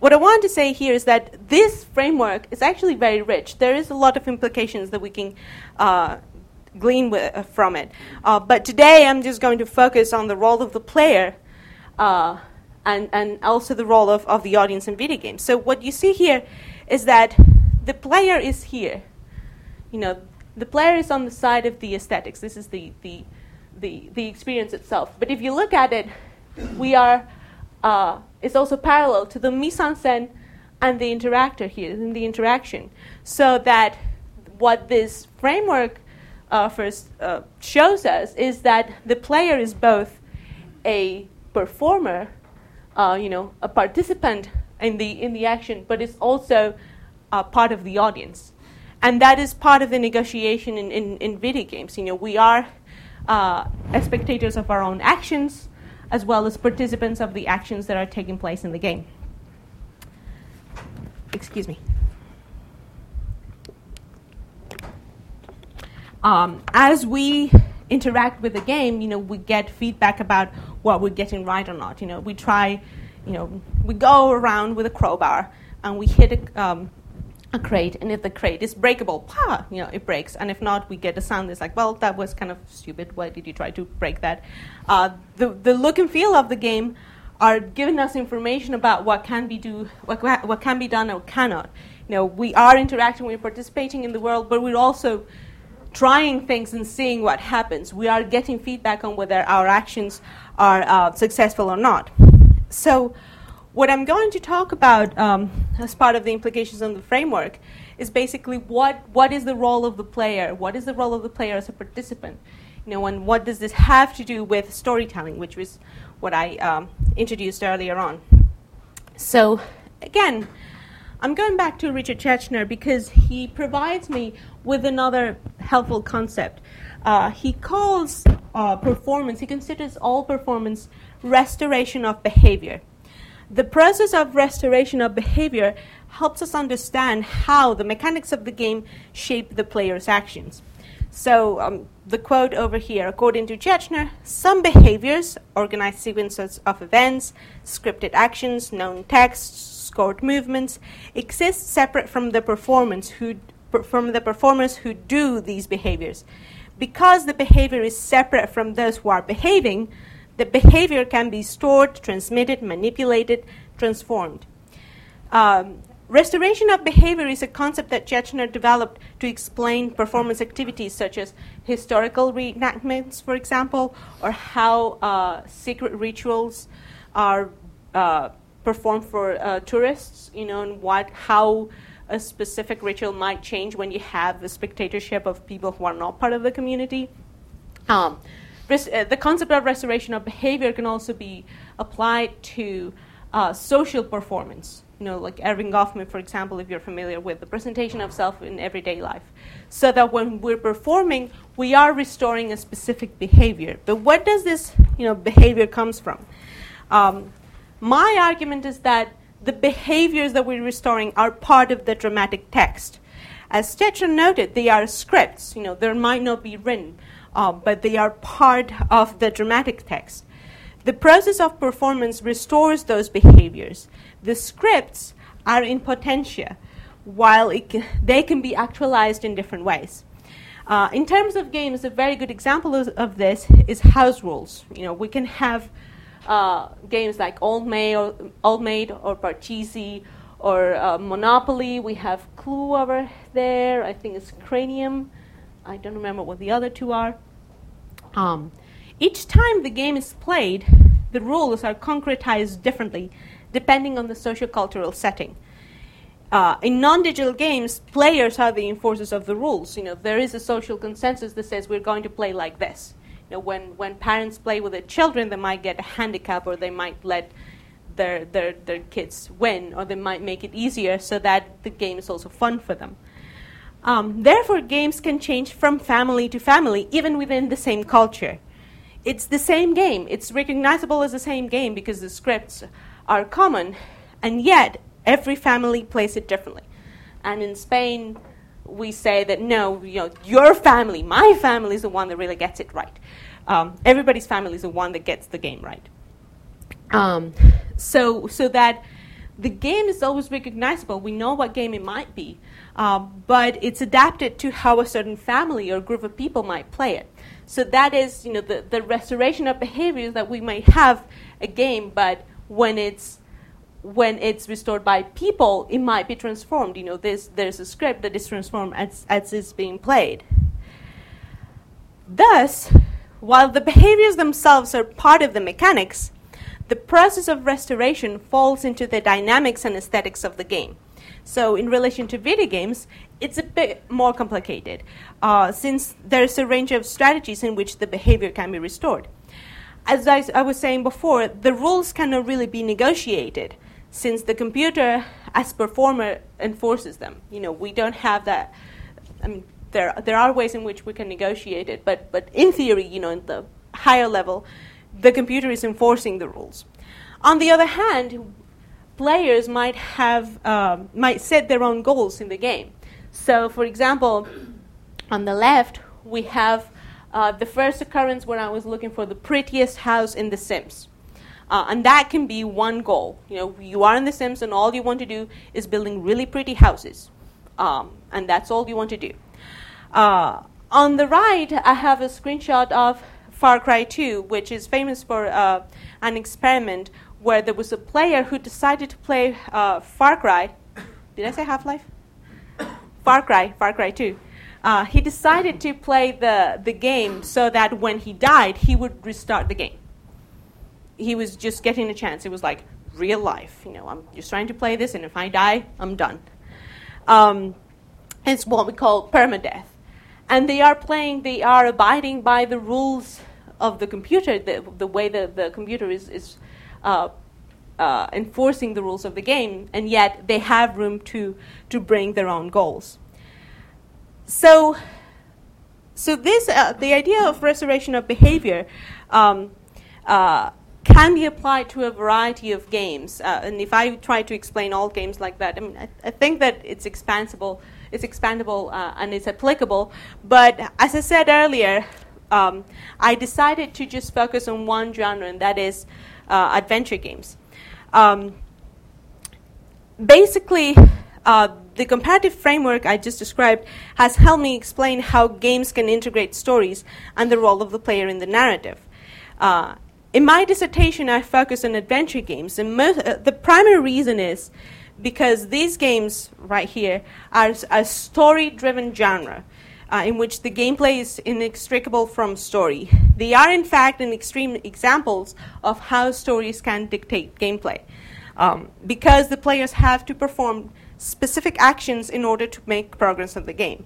what I want to say here is that this framework is actually very rich. There is a lot of implications that we can uh, glean from it. Uh, but today I'm just going to focus on the role of the player uh, and, and also the role of, of the audience in video games. So what you see here is that the player is here. You know, the player is on the side of the aesthetics. This is the, the, the, the experience itself. But if you look at it, we are, uh, it's also parallel to the mise en scène and the interactor here, in the interaction. So that what this framework uh, first uh, shows us is that the player is both a performer, uh, you know, a participant in the in the action, but is also part of the audience, and that is part of the negotiation in, in, in video games. You know, we are uh, spectators of our own actions, as well as participants of the actions that are taking place in the game. Excuse me. Um, as we interact with the game, you know, we get feedback about what we're getting right or not. You know, we try, you know, we go around with a crowbar and we hit a, um, a crate, and if the crate is breakable, pa, you know, it breaks. And if not, we get a sound that's like, well, that was kind of stupid. Why did you try to break that? Uh, the, the look and feel of the game are giving us information about what can be do what, what can be done or cannot. You know, we are interacting, we're participating in the world, but we're also trying things and seeing what happens. We are getting feedback on whether our actions are uh, successful or not. So, what I'm going to talk about um, as part of the implications on the framework is basically what, what is the role of the player? What is the role of the player as a participant? You know, and what does this have to do with storytelling, which was what I um, introduced earlier on. So, again, I'm going back to Richard Schechner because he provides me with another helpful concept. Uh, he calls uh, performance, he considers all performance restoration of behavior. The process of restoration of behavior helps us understand how the mechanics of the game shape the player's actions. So, um, the quote over here according to Schechner, some behaviors, organized sequences of events, scripted actions, known texts, scored movements exist separate from the performance who from the performers who do these behaviors. Because the behavior is separate from those who are behaving, the behavior can be stored, transmitted, manipulated, transformed. Um, restoration of behavior is a concept that Schechner developed to explain performance activities such as historical reenactments, for example, or how uh, secret rituals are uh, perform for uh, tourists, you know, and what how a specific ritual might change when you have the spectatorship of people who are not part of the community. Um, res- uh, the concept of restoration of behavior can also be applied to uh, social performance. You know, like Erving Goffman, for example, if you're familiar with the presentation of self in everyday life. So that when we're performing, we are restoring a specific behavior. But where does this, you know, behavior comes from? Um, my argument is that the behaviors that we're restoring are part of the dramatic text. As Schechner noted, they are scripts. You know, they might not be written, uh, but they are part of the dramatic text. The process of performance restores those behaviors. The scripts are in potentia, while can, they can be actualized in different ways. Uh, in terms of games, a very good example of, of, this is house rules. You know, we can have uh, games like Old Maid or, Old Maid or Parcheesi or uh, Monopoly. We have Clue over there. I think it's Cranium. I don't remember what the other two are. Um, each time the game is played, the rules are concretized differently depending on the sociocultural setting. Uh, in non-digital games, players are the enforcers of the rules. You know, there is a social consensus that says we're going to play like this know, when, when parents play with their children, they might get a handicap or they might let their, their, their kids win or they might make it easier so that the game is also fun for them. Um, therefore, games can change from family to family, even within the same culture. It's the same game. It's recognizable as the same game because the scripts are common, and yet every family plays it differently. And in Spain, we say that no, you know, your family, my family is the one that really gets it right. Um, everybody's family is the one that gets the game right. Um, so, so that the game is always recognizable. We know what game it might be, um, but it's adapted to how a certain family or group of people might play it. So that is, you know, the, the restoration of behaviors that we might have a game, but when it's when it's restored by people, it might be transformed. You know, there's, there's a script that is transformed as, as it's being played. Thus, while the behaviors themselves are part of the mechanics, the process of restoration falls into the dynamics and aesthetics of the game. So, in relation to video games, it's a bit more complicated uh, since there's a range of strategies in which the behavior can be restored. As I, I was saying before, the rules cannot really be negotiated since the computer, as performer, enforces them. You know, we don't have that. I mean, there there are ways in which we can negotiate it, but but in theory, you know, in the higher level, the computer is enforcing the rules. On the other hand, players might have um, might set their own goals in the game. So, for example, on the left we have uh, the first occurrence when I was looking for the prettiest house in The Sims. Uh, and that can be one goal. You know, you are in The Sims, and all you want to do is building really pretty houses, um, and that's all you want to do. Uh, on the right, I have a screenshot of Far Cry 2, which is famous for uh, an experiment where there was a player who decided to play uh, Far Cry. Did I say Half Life? Far Cry, Far Cry 2. Uh, he decided to play the, the game so that when he died, he would restart the game. He was just getting a chance. It was like real life. You know, I'm just trying to play this, and if I die, I'm done. Um, it's what we call permadeath and they are playing, they are abiding by the rules of the computer, the, the way that the computer is, is uh, uh, enforcing the rules of the game, and yet they have room to, to bring their own goals. So, so this, uh, the idea of restoration of behavior um, uh, can be applied to a variety of games. Uh, and if I try to explain all games like that, I mean, I, I think that it's expansible it's expandable uh, and it's applicable. But as I said earlier, um, I decided to just focus on one genre, and that is uh, adventure games. Um, basically, uh, the comparative framework I just described has helped me explain how games can integrate stories and the role of the player in the narrative. Uh, in my dissertation, I focus on adventure games, and uh, the primary reason is because these games right here are a story driven genre. Uh, in which the gameplay is inextricable from story. They are, in fact, an extreme examples of how stories can dictate gameplay. Um, because the players have to perform specific actions in order to make progress in the game.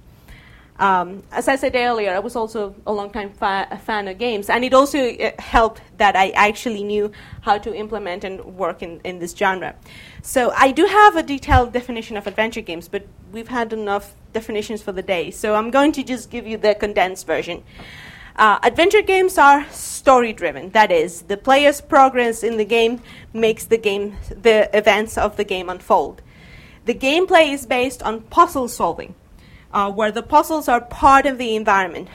Um, as I said earlier, I was also a long time fa- a fan of games, and it also uh, helped that I actually knew how to implement and work in, in this genre. So I do have a detailed definition of adventure games, but we've had enough definitions for the day, so I'm going to just give you the condensed version. Uh, adventure games are story driven. That is, the player's progress in the game makes the game the events of the game unfold. The gameplay is based on puzzle solving uh, where the puzzles are part of the environment.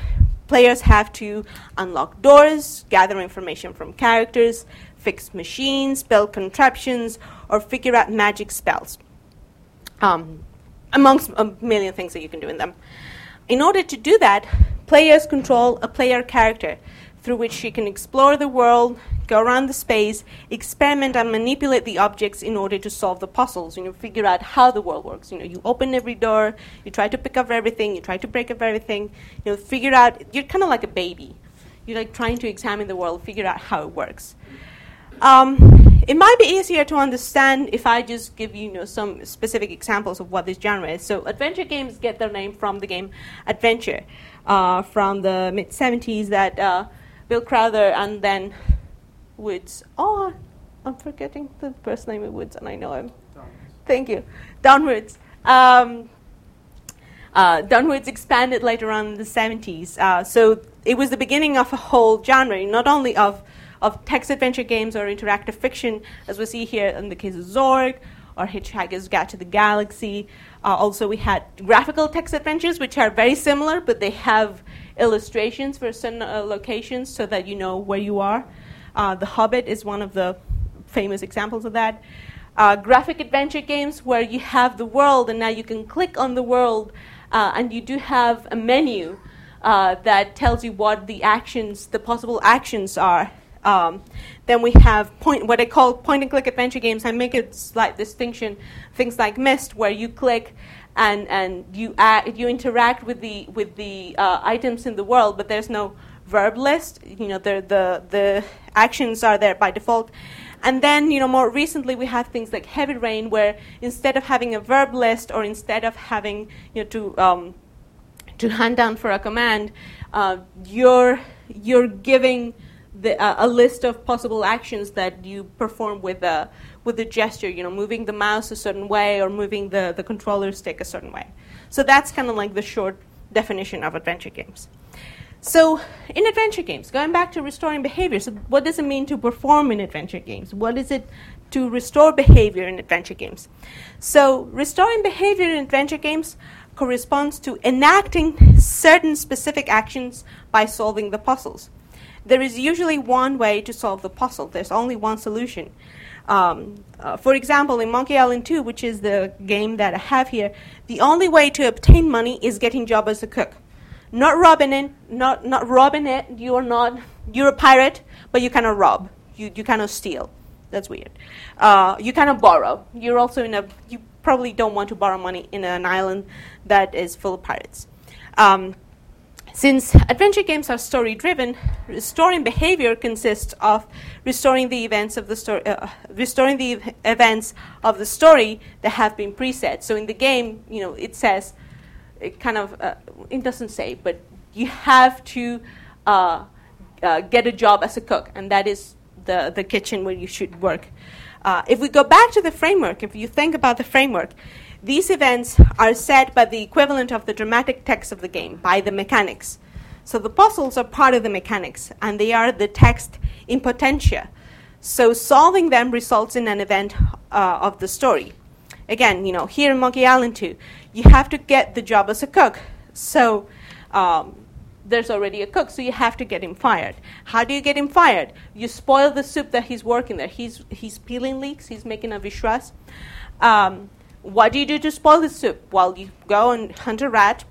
Players have to unlock doors, gather information from characters, fix machines, build contraptions, or figure out magic spells, um, amongst a million things that you can do in them. In order to do that, players control a player character through which she can explore the world, go around the space, experiment and manipulate the objects in order to solve the puzzles, you know, figure out how the world works. You know, you open every door, you try to pick up everything, you try to break up everything, you know, figure out, you're kind of like a baby. You're like trying to examine the world, figure out how it works. Um, it might be easier to understand if I just give you, you know, some specific examples of what this genre is. So, adventure games get their name from the game Adventure uh, from the mid 70s that uh, Bill Crowther, and then Woods. Oh, I'm forgetting the first name of Woods, and I know him. Thank you, Don Woods. Um, uh, Don Woods expanded later on in the 70s. Uh, so it was the beginning of a whole genre, not only of, of text adventure games or interactive fiction, as we see here in the case of Zork or Hitchhiker's Guide to the Galaxy. Uh, also, we had graphical text adventures, which are very similar, but they have illustrations for certain uh, locations so that you know where you are. Uh, the Hobbit is one of the famous examples of that. Uh, graphic adventure games where you have the world and now you can click on the world uh, and you do have a menu uh, that tells you what the actions, the possible actions are. Um, then we have point, what I call point and click adventure games. I make a slight distinction. Things like Myst, where you click and and you act, you interact with the with the uh, items in the world, but there's no verb list. You know, the the the actions are there by default. And then, you know, more recently we have things like heavy rain, where instead of having a verb list or instead of having, you know, to um, to hunt down for a command, uh, you're you're giving the, uh, a list of possible actions that you perform with a with a gesture. You know, moving the mouse a certain way or moving the the controller stick a certain way. So that's kind of like the short definition of adventure games. So, in adventure games, going back to restoring behavior, so what does it mean to perform in adventure games? What is it to restore behavior in adventure games? So, restoring behavior in adventure games corresponds to enacting certain specific actions by solving the puzzles. There is usually one way to solve the puzzle, there's only one solution. Um, uh, for example, in Monkey Island 2, which is the game that I have here, the only way to obtain money is getting job as a cook. Not robbing it, not, not robbing it, you're not, you're a pirate, but you cannot rob, you, you cannot steal. That's weird. Uh, you cannot borrow. You're also in a, you probably don't want to borrow money in an island that is full of pirates. Um, since adventure games are story driven, restoring behavior consists of restoring the events of the story, uh, restoring the ev- events of the story that have been preset. So in the game, you know, it says, kind of, uh, it doesn't say, but you have to uh, uh get a job as a cook, and that is the the kitchen where you should work. Uh, if we go back to the framework, if you think about the framework, these events are set by the equivalent of the dramatic text of the game, by the mechanics. So the puzzles are part of the mechanics, and they are the text in potentia. So solving them results in an event uh, of the story. Again, you know, here in Monkey Island 2, you have to get the job as a cook. So um, there's already a cook, so you have to get him fired. How do you get him fired? You spoil the soup that he's working there. He's, he's peeling leeks, he's making a vichyssoise. Um, what do you do to spoil the soup? Well, you go and hunt a rat.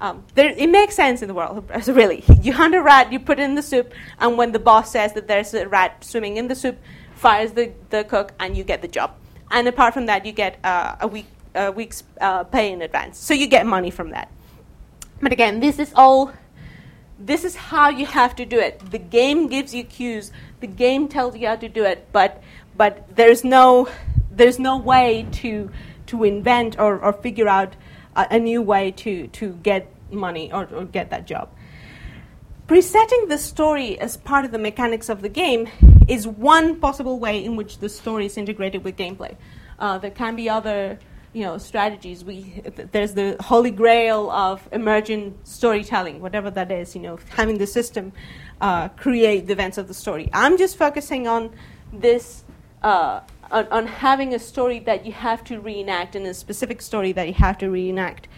Um, there, it makes sense in the world, really. You hunt a rat, you put it in the soup, and when the boss says that there's a rat swimming in the soup, fires the, the cook, and you get the job. And apart from that, you get uh, a, week, a week's uh, pay in advance. So you get money from that. But again, this is all, this is how you have to do it. The game gives you cues, the game tells you how to do it, but, but there's, no, there's no way to to invent or, or figure out a, a, new way to, to get money or, or get that job. Presetting the story as part of the mechanics of the game is one possible way in which the story is integrated with gameplay. Uh, there can be other you know, strategies. We, there's the holy grail of emergent storytelling, whatever that is, you know, having the system uh, create the events of the story. I'm just focusing on this uh, on, on having a story that you have to reenact and a specific story that you have to reenact.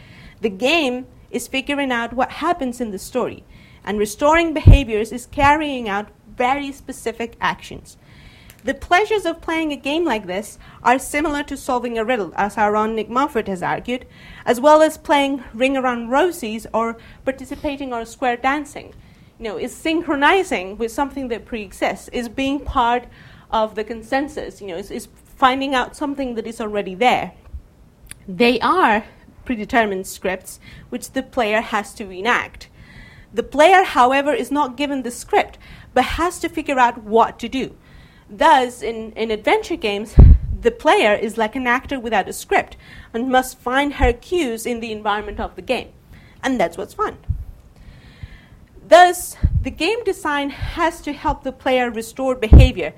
The game is figuring out what happens in the story, and restoring behaviors is carrying out very specific actions. The pleasures of playing a game like this are similar to solving a riddle, as our own Nick Montfort has argued, as well as playing Ring Around Rosies or participating or square dancing. You know, is synchronizing with something that pre-exists, is being part of the consensus, you know, is, is finding out something that is already there. They are predetermined scripts which the player has to enact. The player, however, is not given the script, but has to figure out what to do. Thus, in, in adventure games, the player is like an actor without a script and must find her cues in the environment of the game. And that's what's fun. Thus, the game design has to help the player restore behavior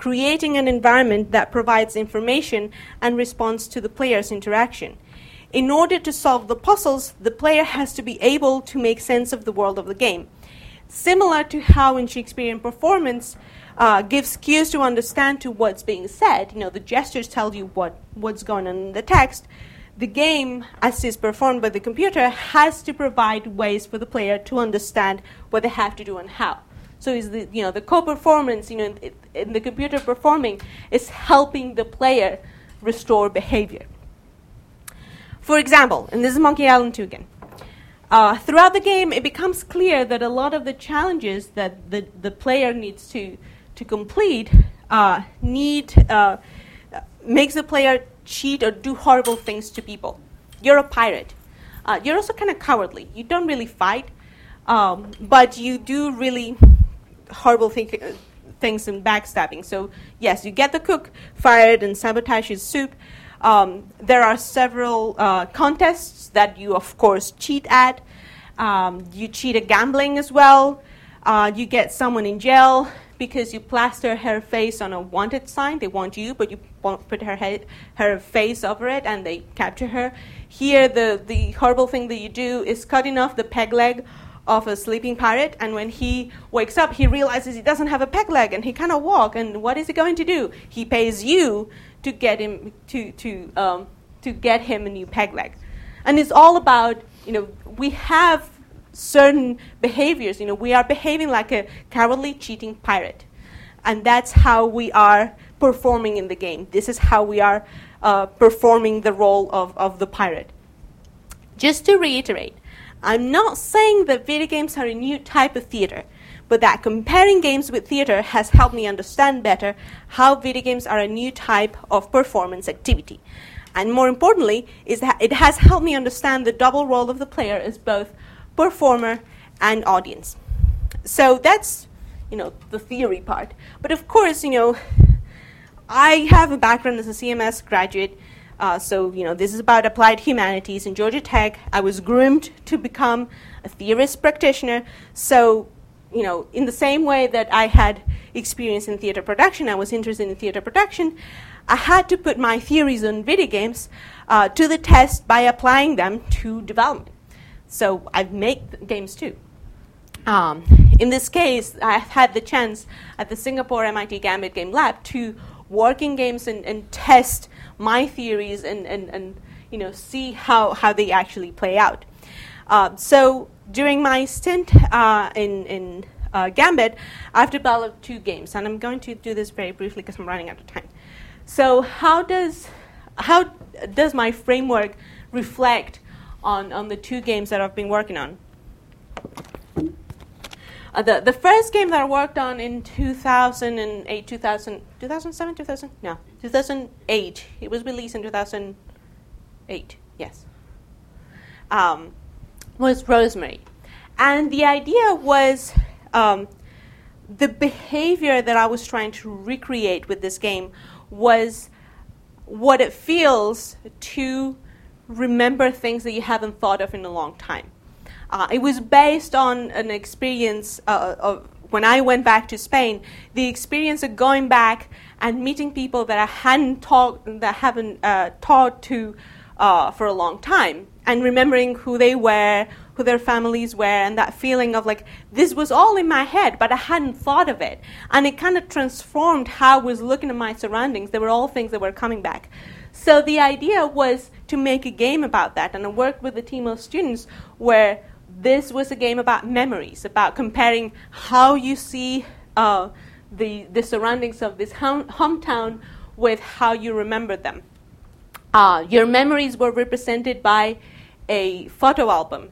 creating an environment that provides information and responds to the player's interaction. In order to solve the puzzles, the player has to be able to make sense of the world of the game. Similar to how in Shakespearean performance uh, gives cues to understand to what's being said, you know, the gestures tell you what, what's going on in the text. The game, as is performed by the computer, has to provide ways for the player to understand what they have to do and how. So is the you know the co-performance you know in, in the computer performing is helping the player restore behavior. For example, and this is Monkey Island 2 again. Uh, throughout the game, it becomes clear that a lot of the challenges that the, the player needs to, to complete uh, need uh, makes the player cheat or do horrible things to people. You're a pirate. Uh, you're also kind of cowardly. You don't really fight, um, but you do really horrible thing, things and backstabbing. So yes, you get the cook fired and sabotage his soup. Um, there are several uh, contests that you, of course, cheat at. Um, you cheat at gambling as well. Uh, you get someone in jail because you plaster her face on a wanted sign. They want you, but you put her head, her face over it, and they capture her. Here, the the horrible thing that you do is cutting off the peg leg of a sleeping pirate, and when he wakes up, he realizes he doesn't have a peg leg, and he cannot walk. And what is he going to do? He pays you to get him to to um, to get him a new peg leg, and it's all about you know we have certain behaviors. You know, we are behaving like a cowardly, cheating pirate. And that's how we are performing in the game. This is how we are uh, performing the role of, of the pirate. Just to reiterate, I'm not saying that video games are a new type of theater, but that comparing games with theater has helped me understand better how video games are a new type of performance activity. And more importantly, is that it has helped me understand the double role of the player as both performer, and audience. So that's, you know, the theory part. But of course, you know, I have a background as a CMS graduate. Uh, so, you know, this is about applied humanities in Georgia Tech. I was groomed to become a theorist practitioner. So, you know, in the same way that I had experience in theater production, I was interested in theater production. I had to put my theories on video games uh, to the test by applying them to development. So I've made games too. Um, in this case, I've had the chance at the Singapore MIT Gambit Game Lab to work in games and, and test my theories and, and, and you know, see how, how they actually play out. Uh, so during my stint uh, in, in uh, Gambit, I've developed two games, and I'm going to do this very briefly because I'm running out of time. So how does, how does my framework reflect on, on the two games that I've been working on. Uh, the, the first game that I worked on in 2008, 2000, 2007, 2000? No, 2008. It was released in 2008, yes. Um, was Rosemary. And the idea was um, the behavior that I was trying to recreate with this game was what it feels to remember things that you haven't thought of in a long time. Uh, it was based on an experience uh, of when I went back to Spain, the experience of going back and meeting people that I hadn't talked, that haven't uh, talked to uh, for a long time, and remembering who they were, who their families were, and that feeling of like this was all in my head, but I hadn't thought of it, and it kind of transformed how I was looking at my surroundings. They were all things that were coming back. So the idea was to make a game about that, and I worked with a team of students where this was a game about memories, about comparing how you see uh, the, the surroundings of this home, hometown with how you remember them. Uh, your memories were represented by a photo album.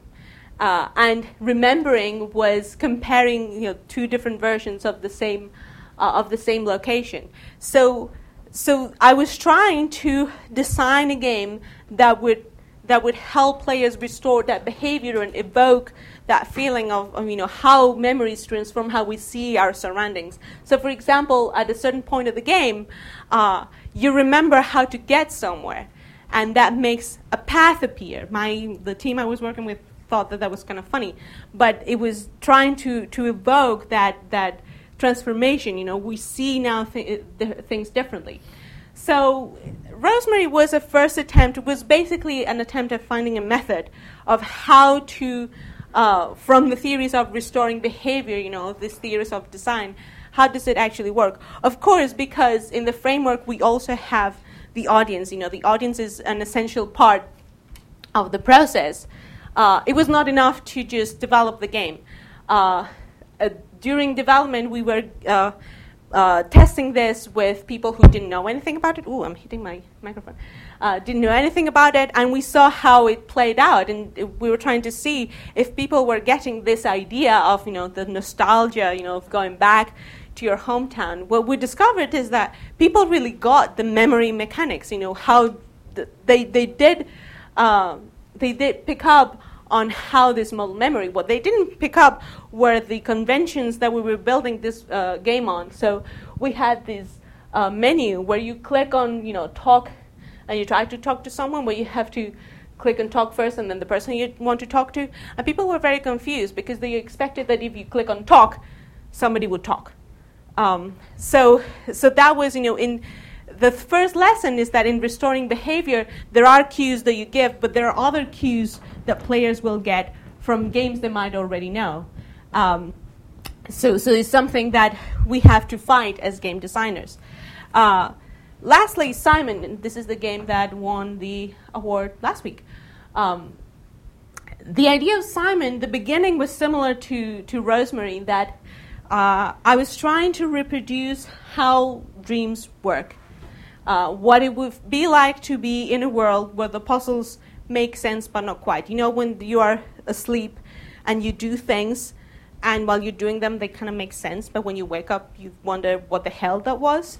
Uh, and remembering was comparing you know, two different versions of the same, uh, of the same location. So so I was trying to design a game that would that would help players restore that behavior and evoke that feeling of, of, you know how memories transform how we see our surroundings. So, for example, at a certain point of the game, uh, you remember how to get somewhere, and that makes a path appear. My the team I was working with thought that that was kind of funny, but it was trying to to evoke that that transformation. You know, we see now th- things differently. So, Rosemary was a first attempt, was basically an attempt at finding a method of how to, uh, from the theories of restoring behavior, you know, these theories of design, how does it actually work? Of course, because in the framework we also have the audience, you know, the audience is an essential part of the process. Uh, it was not enough to just develop the game. Uh, uh during development, we were uh, testing this with people who didn't know anything about it. Ooh, I'm hitting my microphone. Uh, didn't know anything about it, and we saw how it played out, and we were trying to see if people were getting this idea of, you know, the nostalgia, you know, of going back to your hometown. What we discovered is that people really got the memory mechanics, you know, how th- they they did uh, they did pick up on how this model memory. What they didn't pick up were the conventions that we were building this uh, game on. So we had this uh, menu where you click on, you know, talk, and you try to talk to someone where you have to click and talk first and then the person you want to talk to. And people were very confused because they expected that if you click on talk, somebody would talk. Um, so, so that was, you know, in the first lesson is that in restoring behavior, there are cues that you give, but there are other cues that players will get from games they might already know. Um, so, so it's something that we have to fight as game designers. Uh, lastly, Symon, this is the game that won the award last week. Um, the idea of Symon, the beginning was similar to, to Rosemary, that uh, I was trying to reproduce how dreams work. Uh, what it would be like to be in a world where the puzzles make sense but not quite. You know, when you are asleep and you do things, and while you're doing them, they kind of make sense, but when you wake up, you wonder what the hell that was.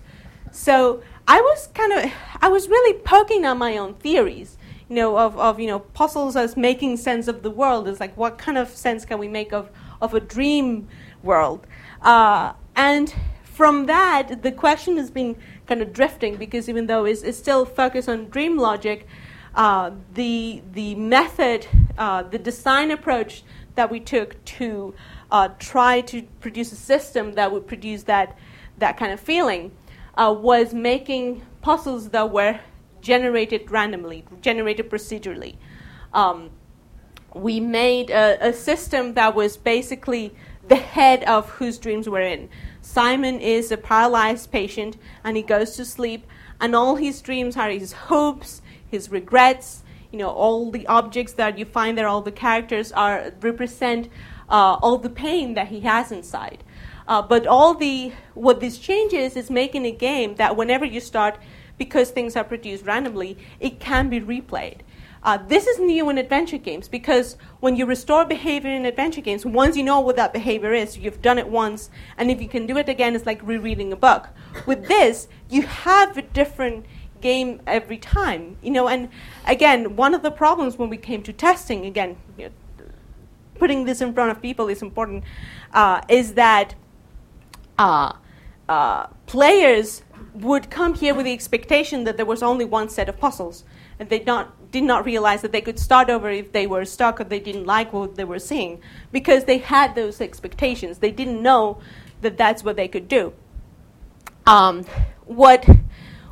So I was kind of, I was really poking on my own theories you know, of, of you know, puzzles as making sense of the world is like what kind of sense can we make of, of a dream world? Uh, and from that, the question has been kind of drifting because even though it's, it's still focused on dream logic, uh, the, the method, uh, the design approach that we took to uh, try to produce a system that would produce that, that kind of feeling uh, was making puzzles that were generated randomly, generated procedurally. Um, we made a, a, system that was basically the head of whose dreams we're in. Symon is a paralyzed patient and he goes to sleep, and all his dreams are his hopes, his regrets, you know, all the objects that you find there, all the characters are represent uh, all the pain that he has inside. Uh, but all the what this changes is making a game that whenever you start because things are produced randomly, it can be replayed. Uh, this is new in adventure games because when you restore behavior in adventure games, once you know what that behavior is, you've done it once, and if you can do it again, it's like rereading a book. With this, you have a different game every time, you know. And again, one of the problems when we came to testing, again, you know, putting this in front of people is important, uh, is that uh, uh players would come here with the expectation that there was only one set of puzzles, and they not, did not realize that they could start over if they were stuck or they didn't like what they were seeing, because they had those expectations. They didn't know that that's what they could do. Um, what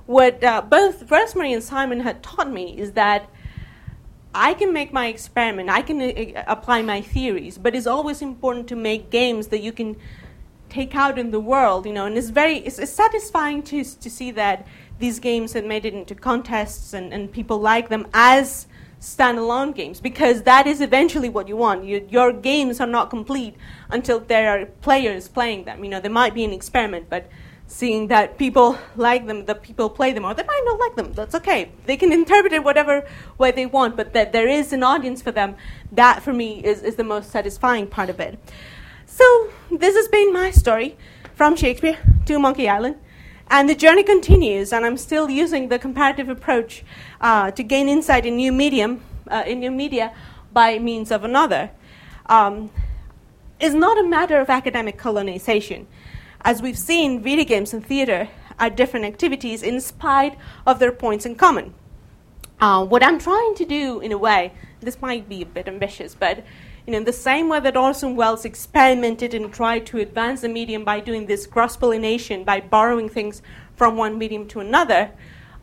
what uh, both Rosemary and Symon had taught me is that I can make my experiment, I can uh, apply my theories, but it's always important to make games that you can take out in the world, you know, and it's very it's, it's satisfying to to see that these games have made it into contests and, and people like them as standalone games because that is eventually what you want. You, your games are not complete until there are players playing them. You know, there might be an experiment, but seeing that people like them, that people play them, or they might not like them, that's okay. They can interpret it whatever way they want, but that there is an audience for them, that for me is, is the most satisfying part of it. So, this has been my story from Shakespeare to Monkey Island. And the journey continues, and I'm still using the comparative approach uh, to gain insight in new medium, uh, in new media, by means of another. Um, is not a matter of academic colonization. As we've seen, video games and theater are different activities in spite of their points in common. Uh, what I'm trying to do, in a way, this might be a bit ambitious, but you know, in the same way that Orson Welles experimented and tried to advance the medium by doing this cross pollination, by borrowing things from one medium to another,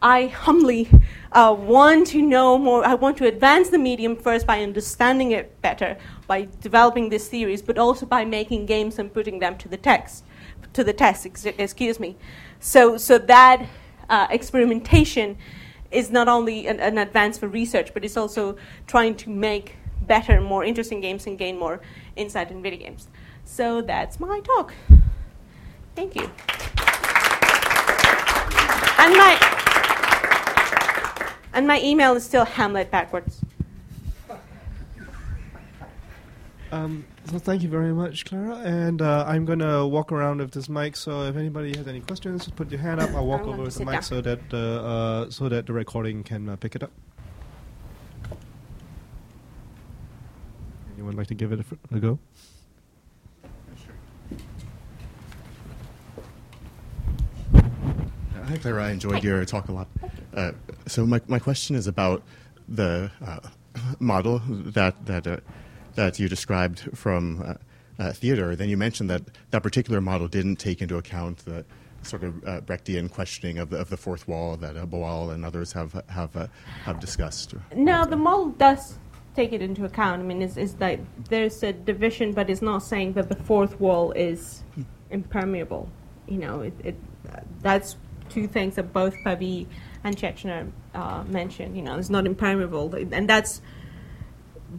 I humbly uh, want to know more. I want to advance the medium first by understanding it better, by developing these theories, but also by making games and putting them to the text, to the test. Ex- excuse me. So, so that uh, experimentation is not only an, an advance for research, but it's also trying to make better, more interesting games and gain more insight in video games. So that's my talk. Thank you. And my and my email is still Hamlet backwards. Um, so thank you very much, Clara. And uh, I'm going to walk around with this mic. So if anybody has any questions, put your hand up. I'll walk over with the mic down. so that uh, uh, so that the recording can uh, pick it up. Anyone like to give it a go? Hi, Clara. I enjoyed your talk a lot. Uh, so my, my question is about the uh, model that that uh, that you described from uh, uh, theater. Then you mentioned that that particular model didn't take into account the sort of uh, Brechtian questioning of the, of the fourth wall that uh, Boal and others have have uh, have discussed. No, the model does take it into account. I mean, it's, it's like there's a division, but it's not saying that the fourth wall is impermeable. You know, it, it that's two things that both Pavis and Schechner uh, mentioned. You know, it's not impermeable, and that's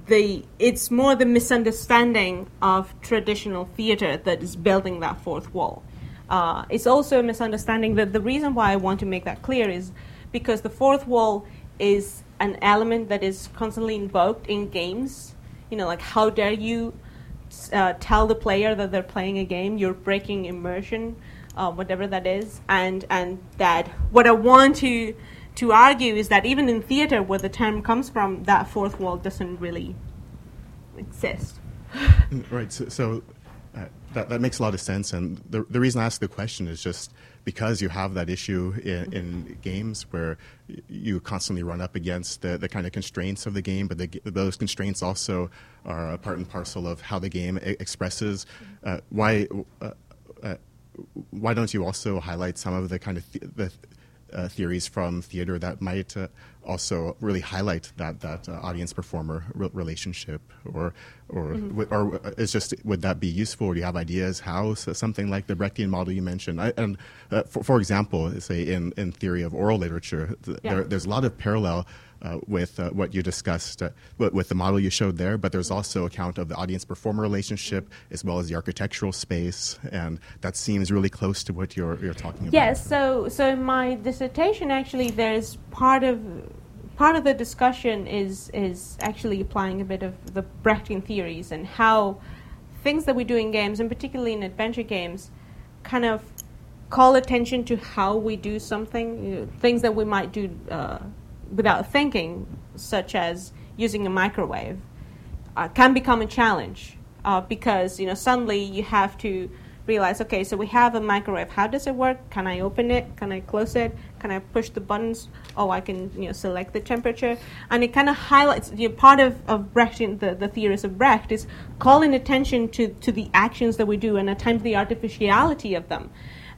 the. It's more the misunderstanding of traditional theater that is building that fourth wall. Uh, it's also a misunderstanding that the reason why I want to make that clear is because the fourth wall is an element that is constantly invoked in games. You know, like how dare you uh, tell the player that they're playing a game? You're breaking immersion, uh, whatever that is, and and that what I want to to argue is that even in theater, where the term comes from, that fourth wall doesn't really exist. Right. So, so uh, that, that makes a lot of sense. And the, the reason I ask the question is just because you have that issue in, in games where you constantly run up against the, the kind of constraints of the game, but the, those constraints also are a part and parcel of how the game e- expresses. Uh, why, uh, uh, why don't you also highlight some of the kind of th- the uh, theories from theater that might uh, also really highlight that that uh, audience performer re- relationship, or or w- or uh, is just would that be useful? Do you have ideas how so something like the Brechtian model you mentioned? I, and uh, for, for example, say in, in theory of oral literature, th- Yeah. there, there's a lot of parallel. Uh, with uh, what you discussed, uh, with, the model you showed there, but there's also account of the audience-performer relationship as well as the architectural space, and that seems really close to what you're you're talking about. Yes, so so in my dissertation actually there's part of part of the discussion is is actually applying a bit of the Brechtian theories and how things that we do in games and particularly in adventure games kind of call attention to how we do something, you know, things that we might do uh, without thinking, such as using a microwave, uh, can become a challenge uh, because you know suddenly you have to realize, okay, so we have a microwave. How does it work? Can I open it? Can I close it? Can I push the buttons? Oh, I can you know select the temperature, and it kind of highlights. You know, part of of Brecht, the, the theories of Brecht, is calling attention to to the actions that we do and at times the artificiality of them,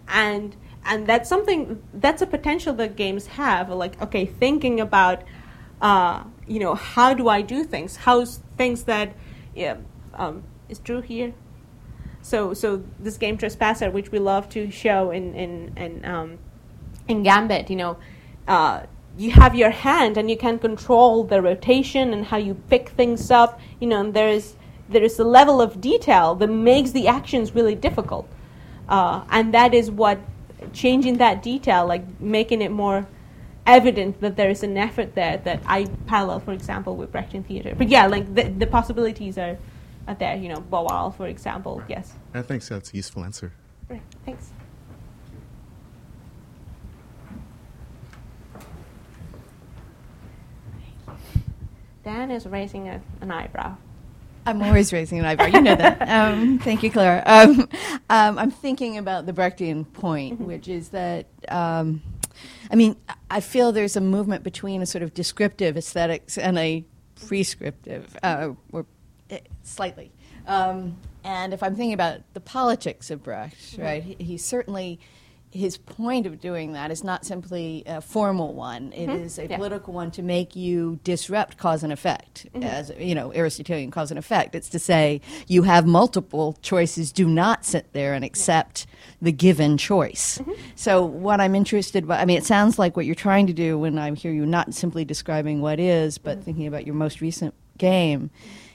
and and that's something that's a potential that games have. Like, okay, thinking about. Uh, you know, how do I do things? How's things that, yeah, um, is Drew here? So, so this game Trespasser, which we love to show in in in, um, in Gambit, you know, uh, you have your hand and you can control the rotation and how you pick things up. You know, and there's there is a level of detail that makes the actions really difficult, uh, and that is what changing that detail, like making it more evident that there is an effort there that I parallel, for example, with Brechtian theater. But yeah, like the, the possibilities are, are there. You know, Boal, for example. Yes. I think so. that's a useful answer. Right. Thanks. Dan is raising a, an eyebrow. I'm always raising an eyebrow. You know that. Um, thank you, Clara. Um, um, I'm thinking about the Brechtian point, which is that, um, I mean, I feel there's a movement between a sort of descriptive aesthetics and a prescriptive, uh, or eh, slightly. Um, and if I'm thinking about the politics of Brecht, right, he, he certainly. His point of doing that is not simply a formal one. It mm-hmm. is a Yeah. political one to make you disrupt cause and effect, mm-hmm. as you know, Aristotelian cause and effect. It's to say you have multiple choices. Do not sit there and accept the given choice. Mm-hmm. So, what I'm interested, by, I mean, it sounds like what you're trying to do when I hear you not simply describing what is, but thinking about your most recent game,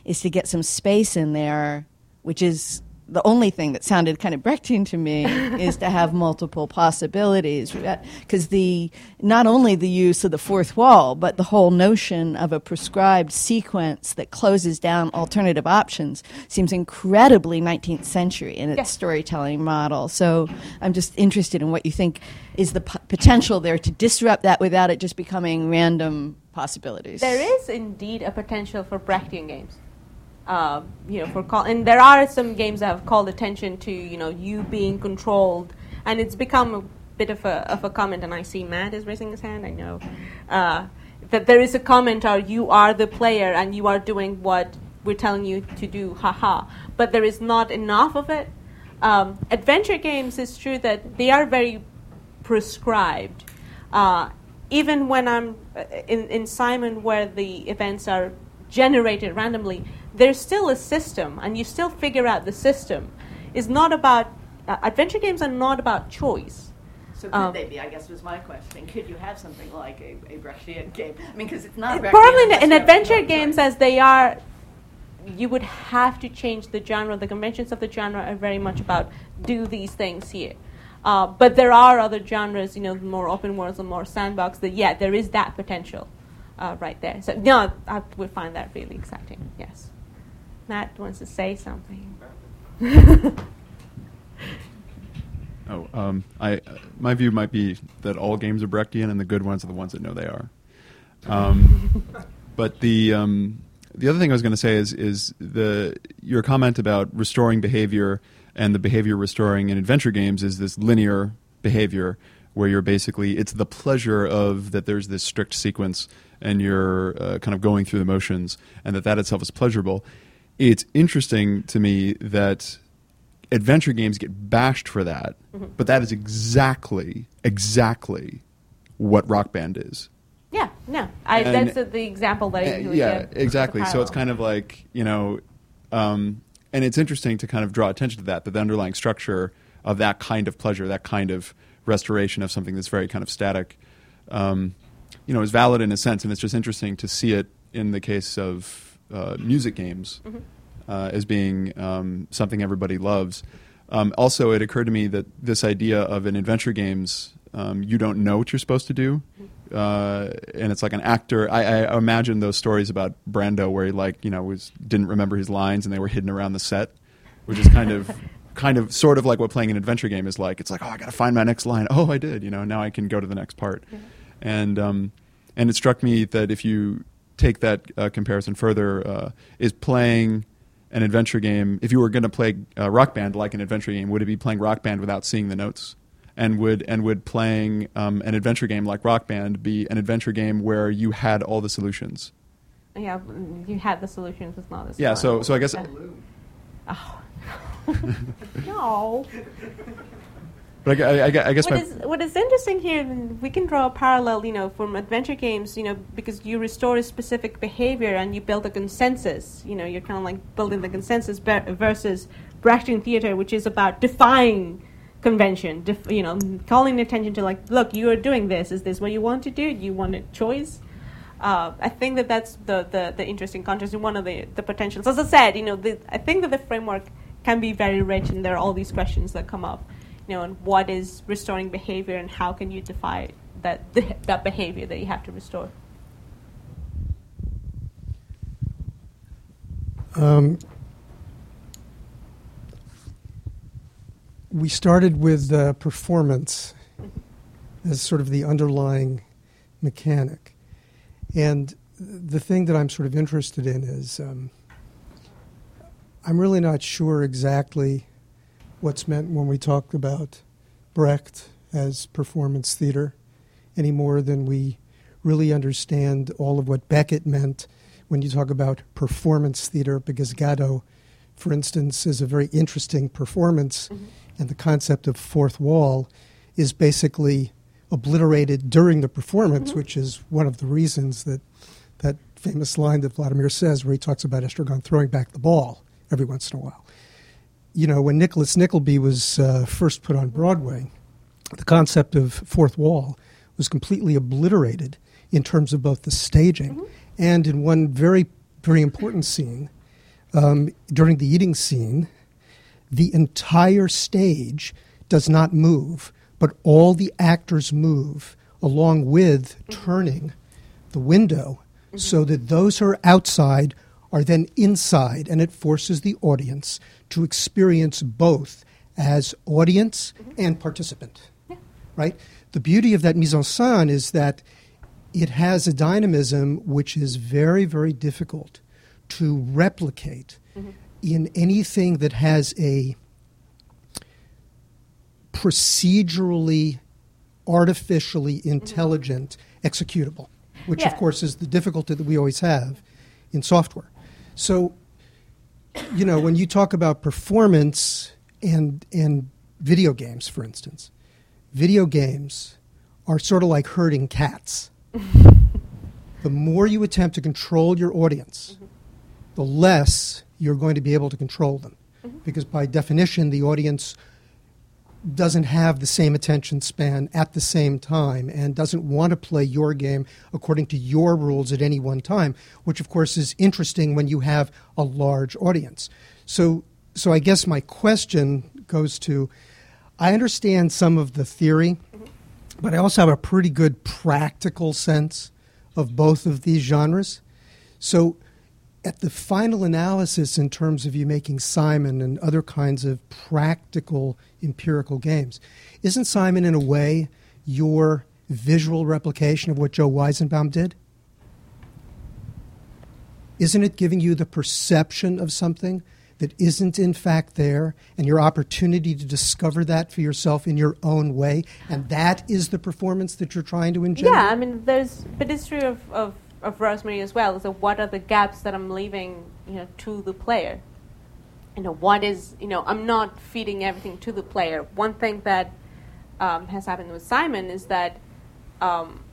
is to get some space in there, which is the only thing that sounded kind of Brechtian to me is to have multiple possibilities because the not only the use of the fourth wall but the whole notion of a prescribed sequence that closes down alternative options seems incredibly 19th century in its Yes. storytelling model so i'm just interested in what you think is the p- potential there to disrupt that without it just becoming random possibilities There is indeed a potential for Brechtian games. Uh, you know, for call, and there are some games that have called attention to you know you being controlled, and it's become a bit of a of a comment. And I see Matt is raising his hand. I know uh, that there is a comment, "Are you are the player and you are doing what we're telling you to do. Haha, but there is not enough of it. Um, adventure games is true that they are very prescribed. Uh, even when I'm uh, in, in Symon, where the events are generated randomly, there's still a system, and you still figure out the system. It's not about uh, adventure games are not about choice. So could Um, they be? I guess was my question. Could you have something like a, a Brechtian game? I mean, because it's not Brechtian Probably in adventure games, as they are, you would have to change the genre. The conventions of the genre are very much about do these things here. Uh, but there are other genres, you know, more open worlds and more sandbox. That yeah, there is that potential uh, right there. So no, I would find that really exciting. Yes, Matt wants to say something. Oh, um, I my view might be that all games are Brechtian, and the good ones are the ones that know they are. Um, but the um, the other thing I was going to say is is the your comment about restoring behavior and the behavior restoring in adventure games is this linear behavior where you're basically it's the pleasure of that there's this strict sequence and you're uh, kind of going through the motions and that that itself is pleasurable. It's interesting to me that adventure games get bashed for that, but that is exactly exactly what Rock Band is. Yeah, no, I, And- that's the, example that I usually yeah, give exactly. So it's kind of like you know, um, and it's interesting to kind of draw attention to that, that the underlying structure of that kind of pleasure, that kind of restoration of something that's very kind of static, um, you know, is valid in a sense, and it's just interesting to see it in the case of uh, music games Mm-hmm. uh, as being um, something everybody loves. Um, also, it occurred to me that this idea of an adventure games, um, you don't know what you're supposed to do, uh, and it's like an actor. I, I imagine those stories about Brando, where he like you know was didn't remember his lines and they were hidden around the set, which is kind of. Kind of, sort of like what playing an adventure game is like. It's like, oh, I got to find my next line. Oh, I did. You know, now I can go to the next part. And um, and it struck me that if you take that uh, comparison further, uh, is playing an adventure game. If you were going to play uh, Rock Band like an adventure game, would it be playing Rock Band without seeing the notes? And would and would playing um, an adventure game like Rock Band be an adventure game where you had all the solutions? yeah, you had the solutions. It's not as Yeah. fun. So so I guess. Oh. no. But I, I, I guess What is, what is interesting here, we can draw a parallel, you know, from adventure games, you know, because you restore a specific behavior and you build a consensus. You know, you're kind of like building the consensus versus Brechtian theater, which is about defying convention, def- you know, calling attention to like, look, you are doing this. Is this what you want to do? Do you want a choice? Uh, I think that that's the, the, the interesting contrast and one of the, the potentials. As I said, you know, the, I think that the framework can be very rich and there are all these questions that come up you know, and what is restoring behavior and how can you define that that behavior that you have to restore? Um, we started with uh, performance as sort of the underlying mechanic. And the thing that I'm sort of interested in is um, I'm really not sure exactly what's meant when we talk about Brecht as performance theater any more than we really understand all of what Beckett meant when you talk about performance theater, because Godot, for instance, is a very interesting performance, mm-hmm. and the concept of fourth wall is basically obliterated during the performance, mm-hmm. which is one of the reasons that that famous line that Vladimir says, where he talks about Estragon throwing back the ball every once in a while. You know, when Nicholas Nickleby was uh, first put on Broadway, the concept of fourth wall was completely obliterated in terms of both the staging and in one very, very important scene um, during the eating scene, the entire stage does not move, but all the actors move along with turning the window so that those who are outside are then inside, and it forces the audience to experience both as audience mm-hmm. and participant. Right? The beauty of that mise en scène is that it has a dynamism which is very, very difficult to replicate mm-hmm. in anything that has a procedurally, artificially mm-hmm. intelligent executable, which of course is the difficulty that we always have in software. So, you know, when you talk about performance and and video games, for instance, video games are sort of like herding cats. the more you attempt to control your audience, mm-hmm. the less you're going to be able to control them. Mm-hmm. Because by definition, the audience doesn't have the same attention span at the same time and doesn't want to play your game according to your rules at any one time, which of course is interesting when you have a large audience. So, so I guess my question goes to I understand some of the theory, but I also have a pretty good practical sense of both of these genres. So, at the final analysis, in terms of you making Symon and other kinds of practical empirical games, isn't Symon, in a way, your visual replication of what Joe Weizenbaum did? Isn't it giving you the perception of something that isn't in fact there and your opportunity to discover that for yourself in your own way? And that is the performance that you're trying to engender? Yeah, I mean, there's, but it's true of, of, of Rosemary as well. So, what are the gaps that I'm leaving, you know, to the player? You know, what is, you know, I'm not feeding everything to the player. One thing that um, has happened with Symon is that um,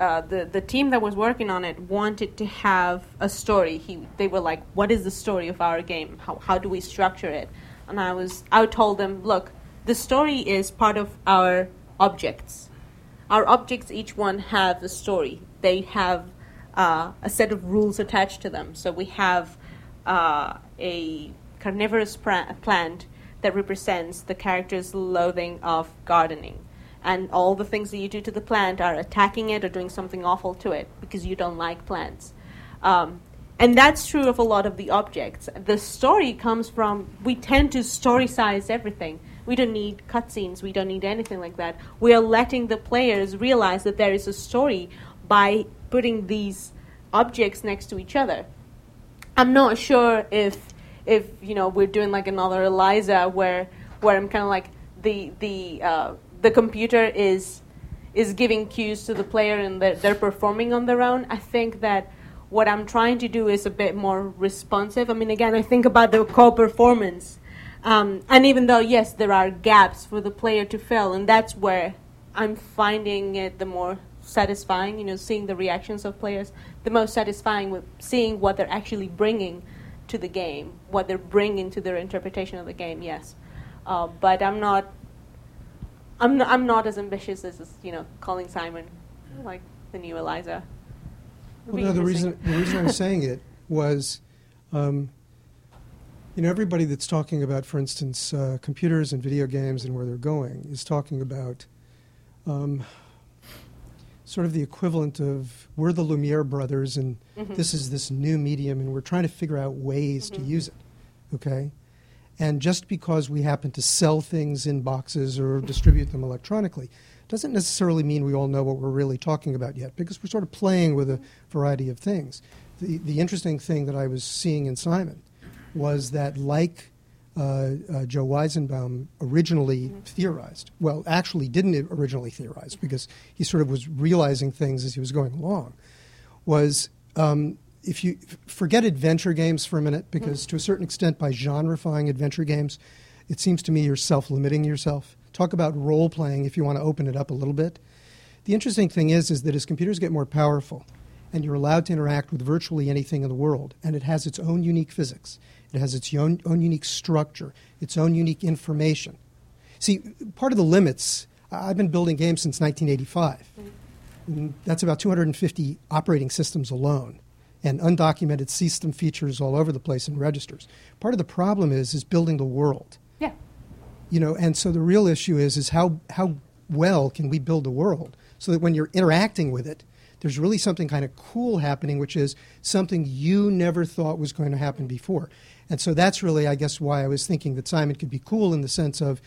uh, the the team that was working on it wanted to have a story. He they were like, "What is the story of our game? How how do we structure it?" And I was I told them, "Look, the story is part of our objects. Our objects, each one, have a story. They have uh, a set of rules attached to them. So we have uh, a carnivorous plant that represents the character's loathing of gardening." and all the things that you do to the plant are attacking it or doing something awful to it because you don't like plants. Um, and that's true of a lot of the objects. The story comes from, we tend to storycize everything. We don't need cutscenes, we don't need anything like that. We are letting the players realize that there is a story by putting these objects next to each other. I'm not sure if if you know we're doing like another Eliza where where I'm kind of like the the uh, the computer is is giving cues to the player and they're, they're performing on their own. I think that what I'm trying to do is a bit more responsive. I mean, again, I think about the co-performance, um, and even though yes, there are gaps for the player to fill, and that's where I'm finding it the more satisfying. You know, seeing the reactions of players, the most satisfying with seeing what they're actually bringing to the game, what they're bringing to their interpretation of the game. Yes, uh, but I'm not I'm not, I'm not as ambitious as you know calling Symon like the new Eliza. Well, no, the reason the reason I was saying it was, um, you know, everybody that's talking about, for instance, uh, computers and video games and where they're going is talking about um, sort of the equivalent of we're the Lumiere brothers and Mhm. this is this new medium and we're trying to figure out ways to Mhm. use it. Okay. And just because we happen to sell things in boxes or distribute them electronically doesn't necessarily mean we all know what we're really talking about yet because we're sort of playing with a variety of things. The, the interesting thing that I was seeing in Symon was that, like Joe Weizenbaum originally theorized, well, actually didn't originally theorize because he sort of was realizing things as he was going along, was um, if you forget adventure games for a minute, because to a certain extent, by genrefying adventure games, it seems to me you're self limiting yourself. Talk about role playing if you want to open it up a little bit. The interesting thing is, is that as computers get more powerful and you're allowed to interact with virtually anything in the world, and it has its own unique physics, it has its own, own unique structure, its own unique information. See, part of the limits, I've been building games since 1985. And that's about 250 operating systems alone and undocumented system features all over the place in registers. Part of the problem is is building the world. yeah. You know, and so the real issue is is how how well can we build the world so that when you're interacting with it, there's really something kind of cool happening, which is something you never thought was going to happen before. And so that's really, I guess, why I was thinking that Symon could be cool in the sense of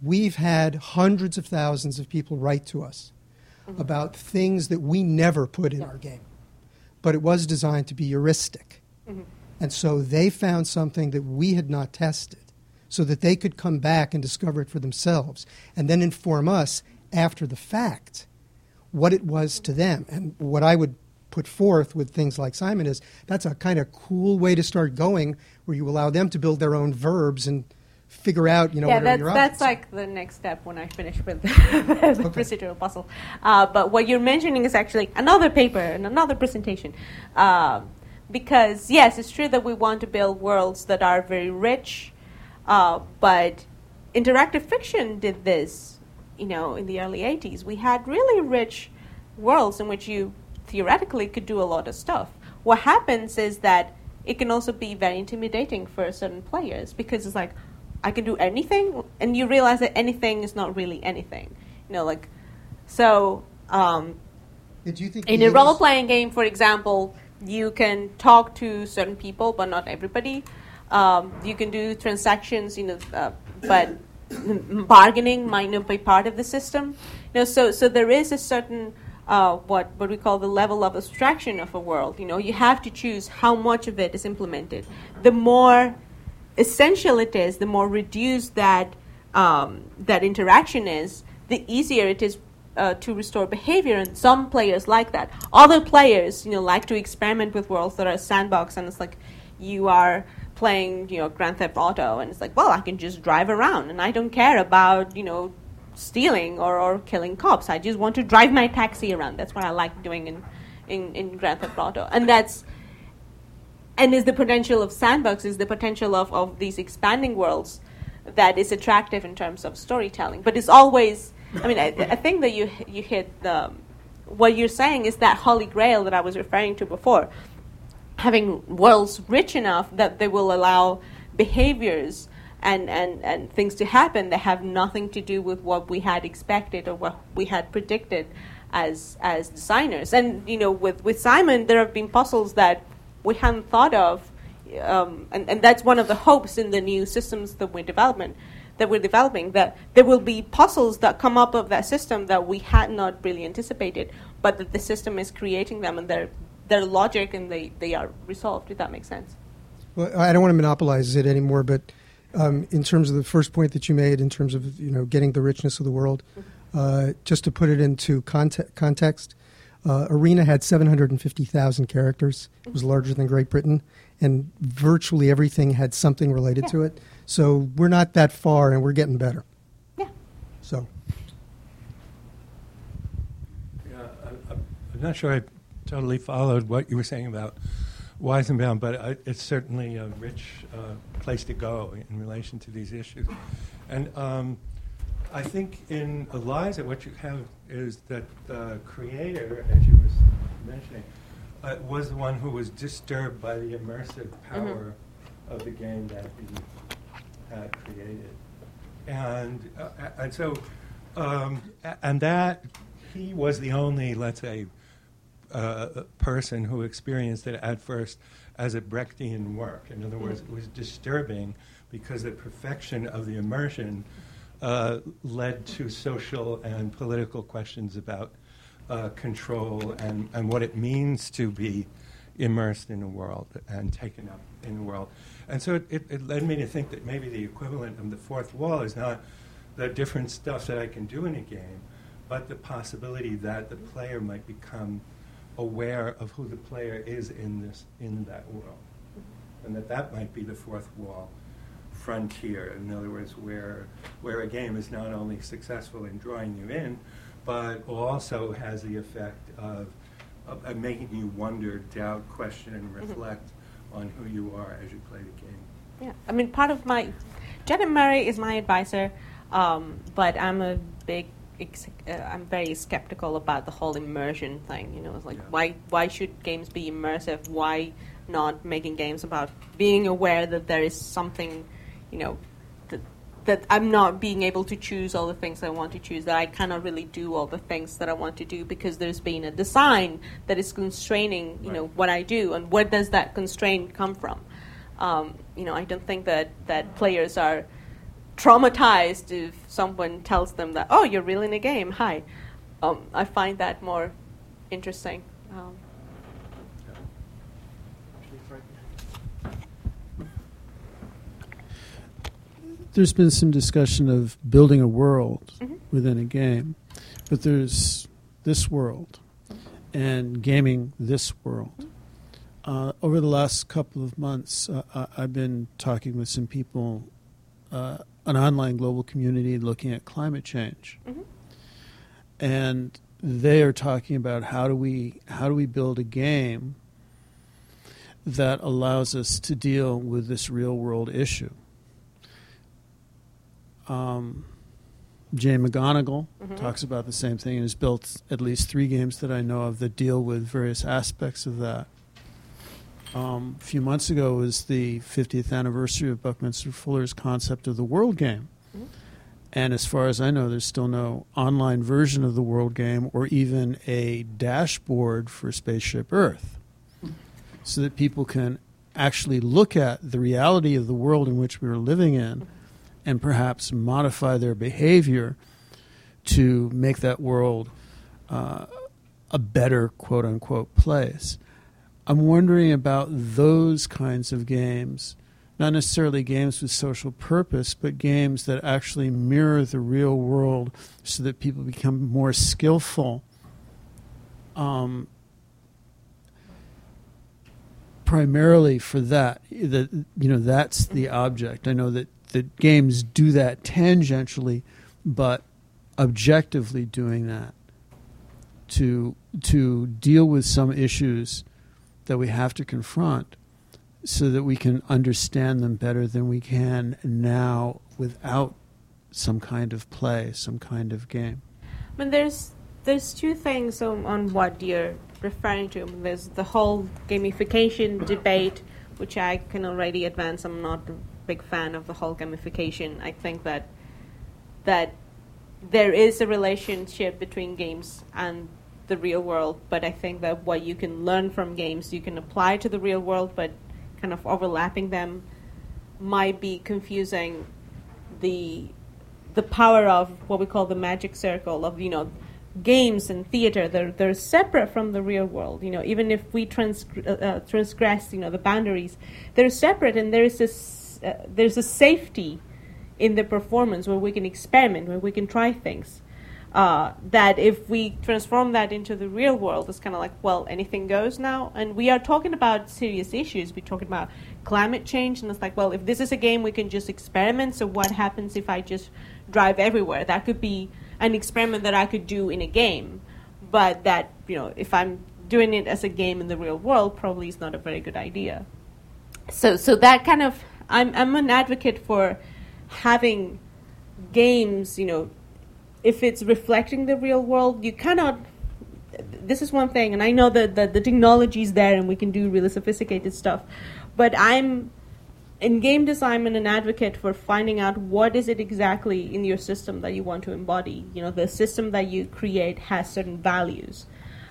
we've had hundreds of thousands of people write to us mm-hmm. about things that we never put in our game. But it was designed to be heuristic. Mm-hmm. And so they found something that we had not tested so that they could come back and discover it for themselves and then inform us after the fact what it was to them. And what I would put forth with things like Symon is that's a kind of cool way to start going where you allow them to build their own verbs and figure out, you know, yeah, what are that's, that's like the next step when I finish with the, the Okay. procedural puzzle. Uh, but what you're mentioning is actually another paper and another presentation. Um because, yes, it's true that we want to build worlds that are very rich, uh, but interactive fiction did this, you know, in the early 80s. We had really rich worlds in which you theoretically could do a lot of stuff. What happens is that it can also be very intimidating for certain players because it's like, I can do anything, and you realize that anything is not really anything. You know, like, so um, Did you think in a role playing game, for example, you can talk to certain people, but not everybody. Um, you can do transactions, you know, uh, but bargaining might not be part of the system. You know, so so there is a certain uh, what what we call the level of abstraction of a world. You know, you have to choose how much of it is implemented. The more essential it is, the more reduced that um, that interaction is, the easier it is uh, to restore behavior. And some players like that. Other players, you know, like to experiment with worlds that are sandbox, and it's like you are playing, you know, Grand Theft Auto, and it's like, well, I can just drive around, and I don't care about, you know, stealing or, or killing cops. I just want to drive my taxi around. That's what I like doing in, in, in Grand Theft Auto, and that's and is the potential of sandbox is the potential of, of these expanding worlds that is attractive in terms of storytelling but it's always i mean i, I think that you you hit the what you're saying is that holy grail that i was referring to before having worlds rich enough that they will allow behaviors and, and, and things to happen that have nothing to do with what we had expected or what we had predicted as as designers. And you know, with, with Symon, there have been puzzles that we hadn't thought of, um, and, and that's one of the hopes in the new systems that we're development that we're developing that there will be puzzles that come up of that system that we had not really anticipated, but that the system is creating them and their their logic and they, they are resolved. If that makes sense. Well, I don't want to monopolize it anymore, but um, in terms of the first point that you made, in terms of you know getting the richness of the world, uh, just to put it into conte- context, uh, Arena had 750,000 characters. It was larger than Great Britain, and virtually everything had something related Yeah. to it. So we're not that far, and we're getting better. Yeah. So Yeah, I, I'm I'm not sure I totally followed what you were saying about Weizenbaum, but I, it's certainly a rich uh, place to go in relation to these issues. And um, I think in Eliza, what you have is that the creator, as you were mentioning, uh, was the one who was disturbed by the immersive power of the game that he had created. And, uh, and so, um, and that, he was the only, let's say, uh, person who experienced it at first as a Brechtian work. In other words, it was disturbing because the perfection of the immersion uh, led to social and political questions about uh, control and, and what it means to be immersed in a world and taken up in a world. And so it, it, it led me to think that maybe the equivalent of the fourth wall is not the different stuff that I can do in a game, but the possibility that the player might become aware of who the player is in this in that world, and that that might be the fourth wall frontier. In other words, where where a game is not only successful in drawing you in, but also has the effect of, of, of making you wonder, doubt, question, and reflect on who you are as you play the game. Yeah, I mean, part of my Janet Murray is my advisor, um, but I'm a big. Ex- Uh, I'm very skeptical about the whole immersion thing. You know, it's like Yeah. why why should games be immersive? Why not making games about being aware that there is something, you know, that that I'm not being able to choose all the things I want to choose. That I cannot really do all the things that I want to do because there's been a design that is constraining, you know, what I do. And where does that constraint come from? um, you know, I don't think that, that players are traumatized if someone tells them that, oh, you're really in a game, hi. Um, I find that more interesting. Um. There's been some discussion of building a world mm-hmm. within a game, but there's this world and gaming this world. Mm-hmm. Uh, over the last couple of months, uh, I, have been talking with some people uh, an online global community looking at climate change, Mhm. and they are talking about how do we how do we build a game that allows us to deal with this real world issue. Um, Jay McGonigal Mhm. talks about the same thing and has built at least three games that I know of that deal with various aspects of that. Um, a few months ago was the 50th anniversary of Buckminster Fuller's concept of the world game. Mhm. And as far as I know, there's still no online version of the world game or even a dashboard for Spaceship Earth so that people can actually look at the reality of the world in which we are living in and perhaps modify their behavior to make that world uh, a better quote unquote place. I'm wondering about those kinds of games, not necessarily games with social purpose, but games that actually mirror the real world so that people become more skillful. Um, primarily for that that you know that's the object i know that the games do that tangentially but objectively doing that to to deal with some issues that we have to confront so that we can understand them better than we can now without some kind of play some kind of game I mean, there's there's two things on, on what you're referring to. There's the whole gamification debate, which I can already advance. I'm not a big fan of the whole gamification. I think that that there is a relationship between games and the real world, but I think that what you can learn from games you can apply to the real world, but kind of overlapping them might be confusing the the power of what we call the magic circle of you know games and theater. They're they're separate from the real world you know even if we transgr- uh, uh, transgress you know the boundaries they're separate and there is this uh, there's a safety in the performance where we can experiment where we can try things uh, that if we transform that into the real world it's kind of like well anything goes now. And we are talking about serious issues. We're talking about climate change and it's like well if this is a game we can just experiment so what happens if i just drive everywhere? That could be an experiment that i could do in a game. But that you know if i'm doing it as a game in the real world probably is not a very good idea. So so that kind of i'm i'm an advocate for having games you know if it's reflecting the real world you cannot this is one thing and i know that the, the technology is there and we can do really sophisticated stuff but i'm in game design i'm an advocate for finding out what is it exactly in your system that you want to embody. You know the system that you create has certain values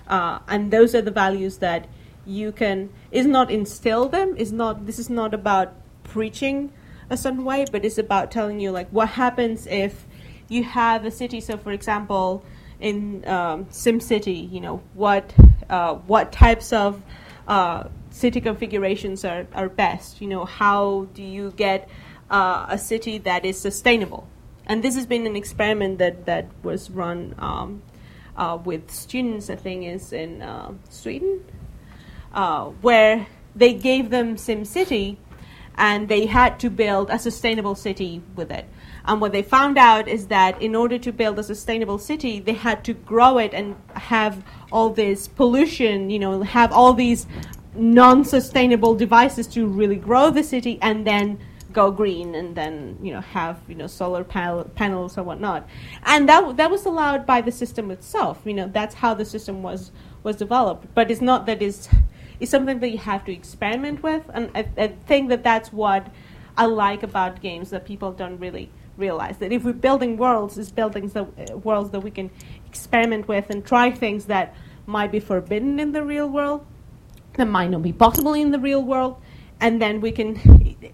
uh, and those are the values that you can is not instill them is not this is not about preaching a certain way but it's about telling you like what happens if you have a city so for example in um, SimCity, you know what uh, what types of uh, city configurations are, are best. You know how do you get uh, a city that is sustainable? And this has been an experiment that that was run um, uh, with students. I think is in uh, Sweden, uh, where they gave them SimCity, and they had to build a sustainable city with it. And what they found out is that in order to build a sustainable city, they had to grow it and have all this pollution, you know, have all these non sustainable devices to really grow the city and then go green and then you know have you know solar panel, panels or whatnot. And that that was allowed by the system itself. You know that's how the system was was developed. But it's not that it's it's something that you have to experiment with. And I, I think that that's what I like about games that people don't really realize that if we're building worlds, it's building that uh, worlds that we can experiment with and try things that might be forbidden in the real world, that might not be possible in the real world, and then we can.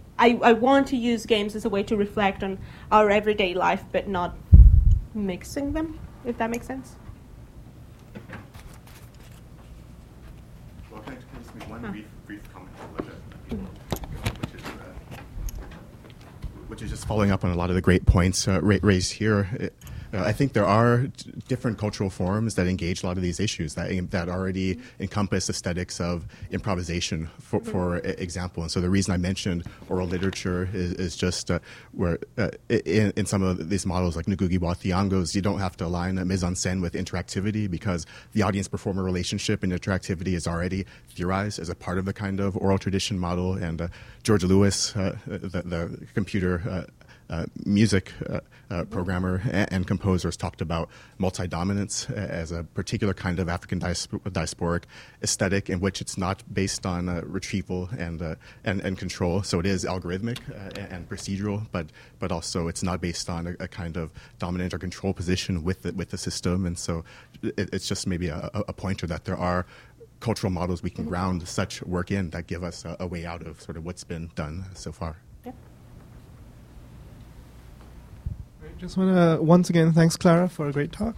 I, I want to use games as a way to reflect on our everyday life, but not mixing them. If that makes sense. Well, can I just make one Huh. brief, brief comment on what, uh, which is, just following up on a lot of the great points uh, raised here. It, uh, I think there are d- different cultural forms that engage a lot of these issues that that already encompass aesthetics of improvisation, for, for example. And so the reason I mentioned oral literature is, is just uh, where uh, in, in, some of these models like Ngugi wa Thiong'o's, you don't have to align a mise en scène with interactivity because the audience-performer relationship and interactivity is already theorized as a part of the kind of oral tradition model. And uh, George Lewis, uh, the, the, computer uh, Uh, music uh, uh, programmer and, and, composers talked about multi-dominance uh, as a particular kind of African diasporic aesthetic in which it's not based on uh, retrieval and, and, and control. So it is algorithmic and procedural, but but also it's not based on a, a, kind of dominant or control position with the, with the system. And so it, it's just maybe a, a pointer that there are cultural models we can ground such work in that give us a, a, way out of sort of what's been done so far. Just want to once again thanks Clara for a great talk.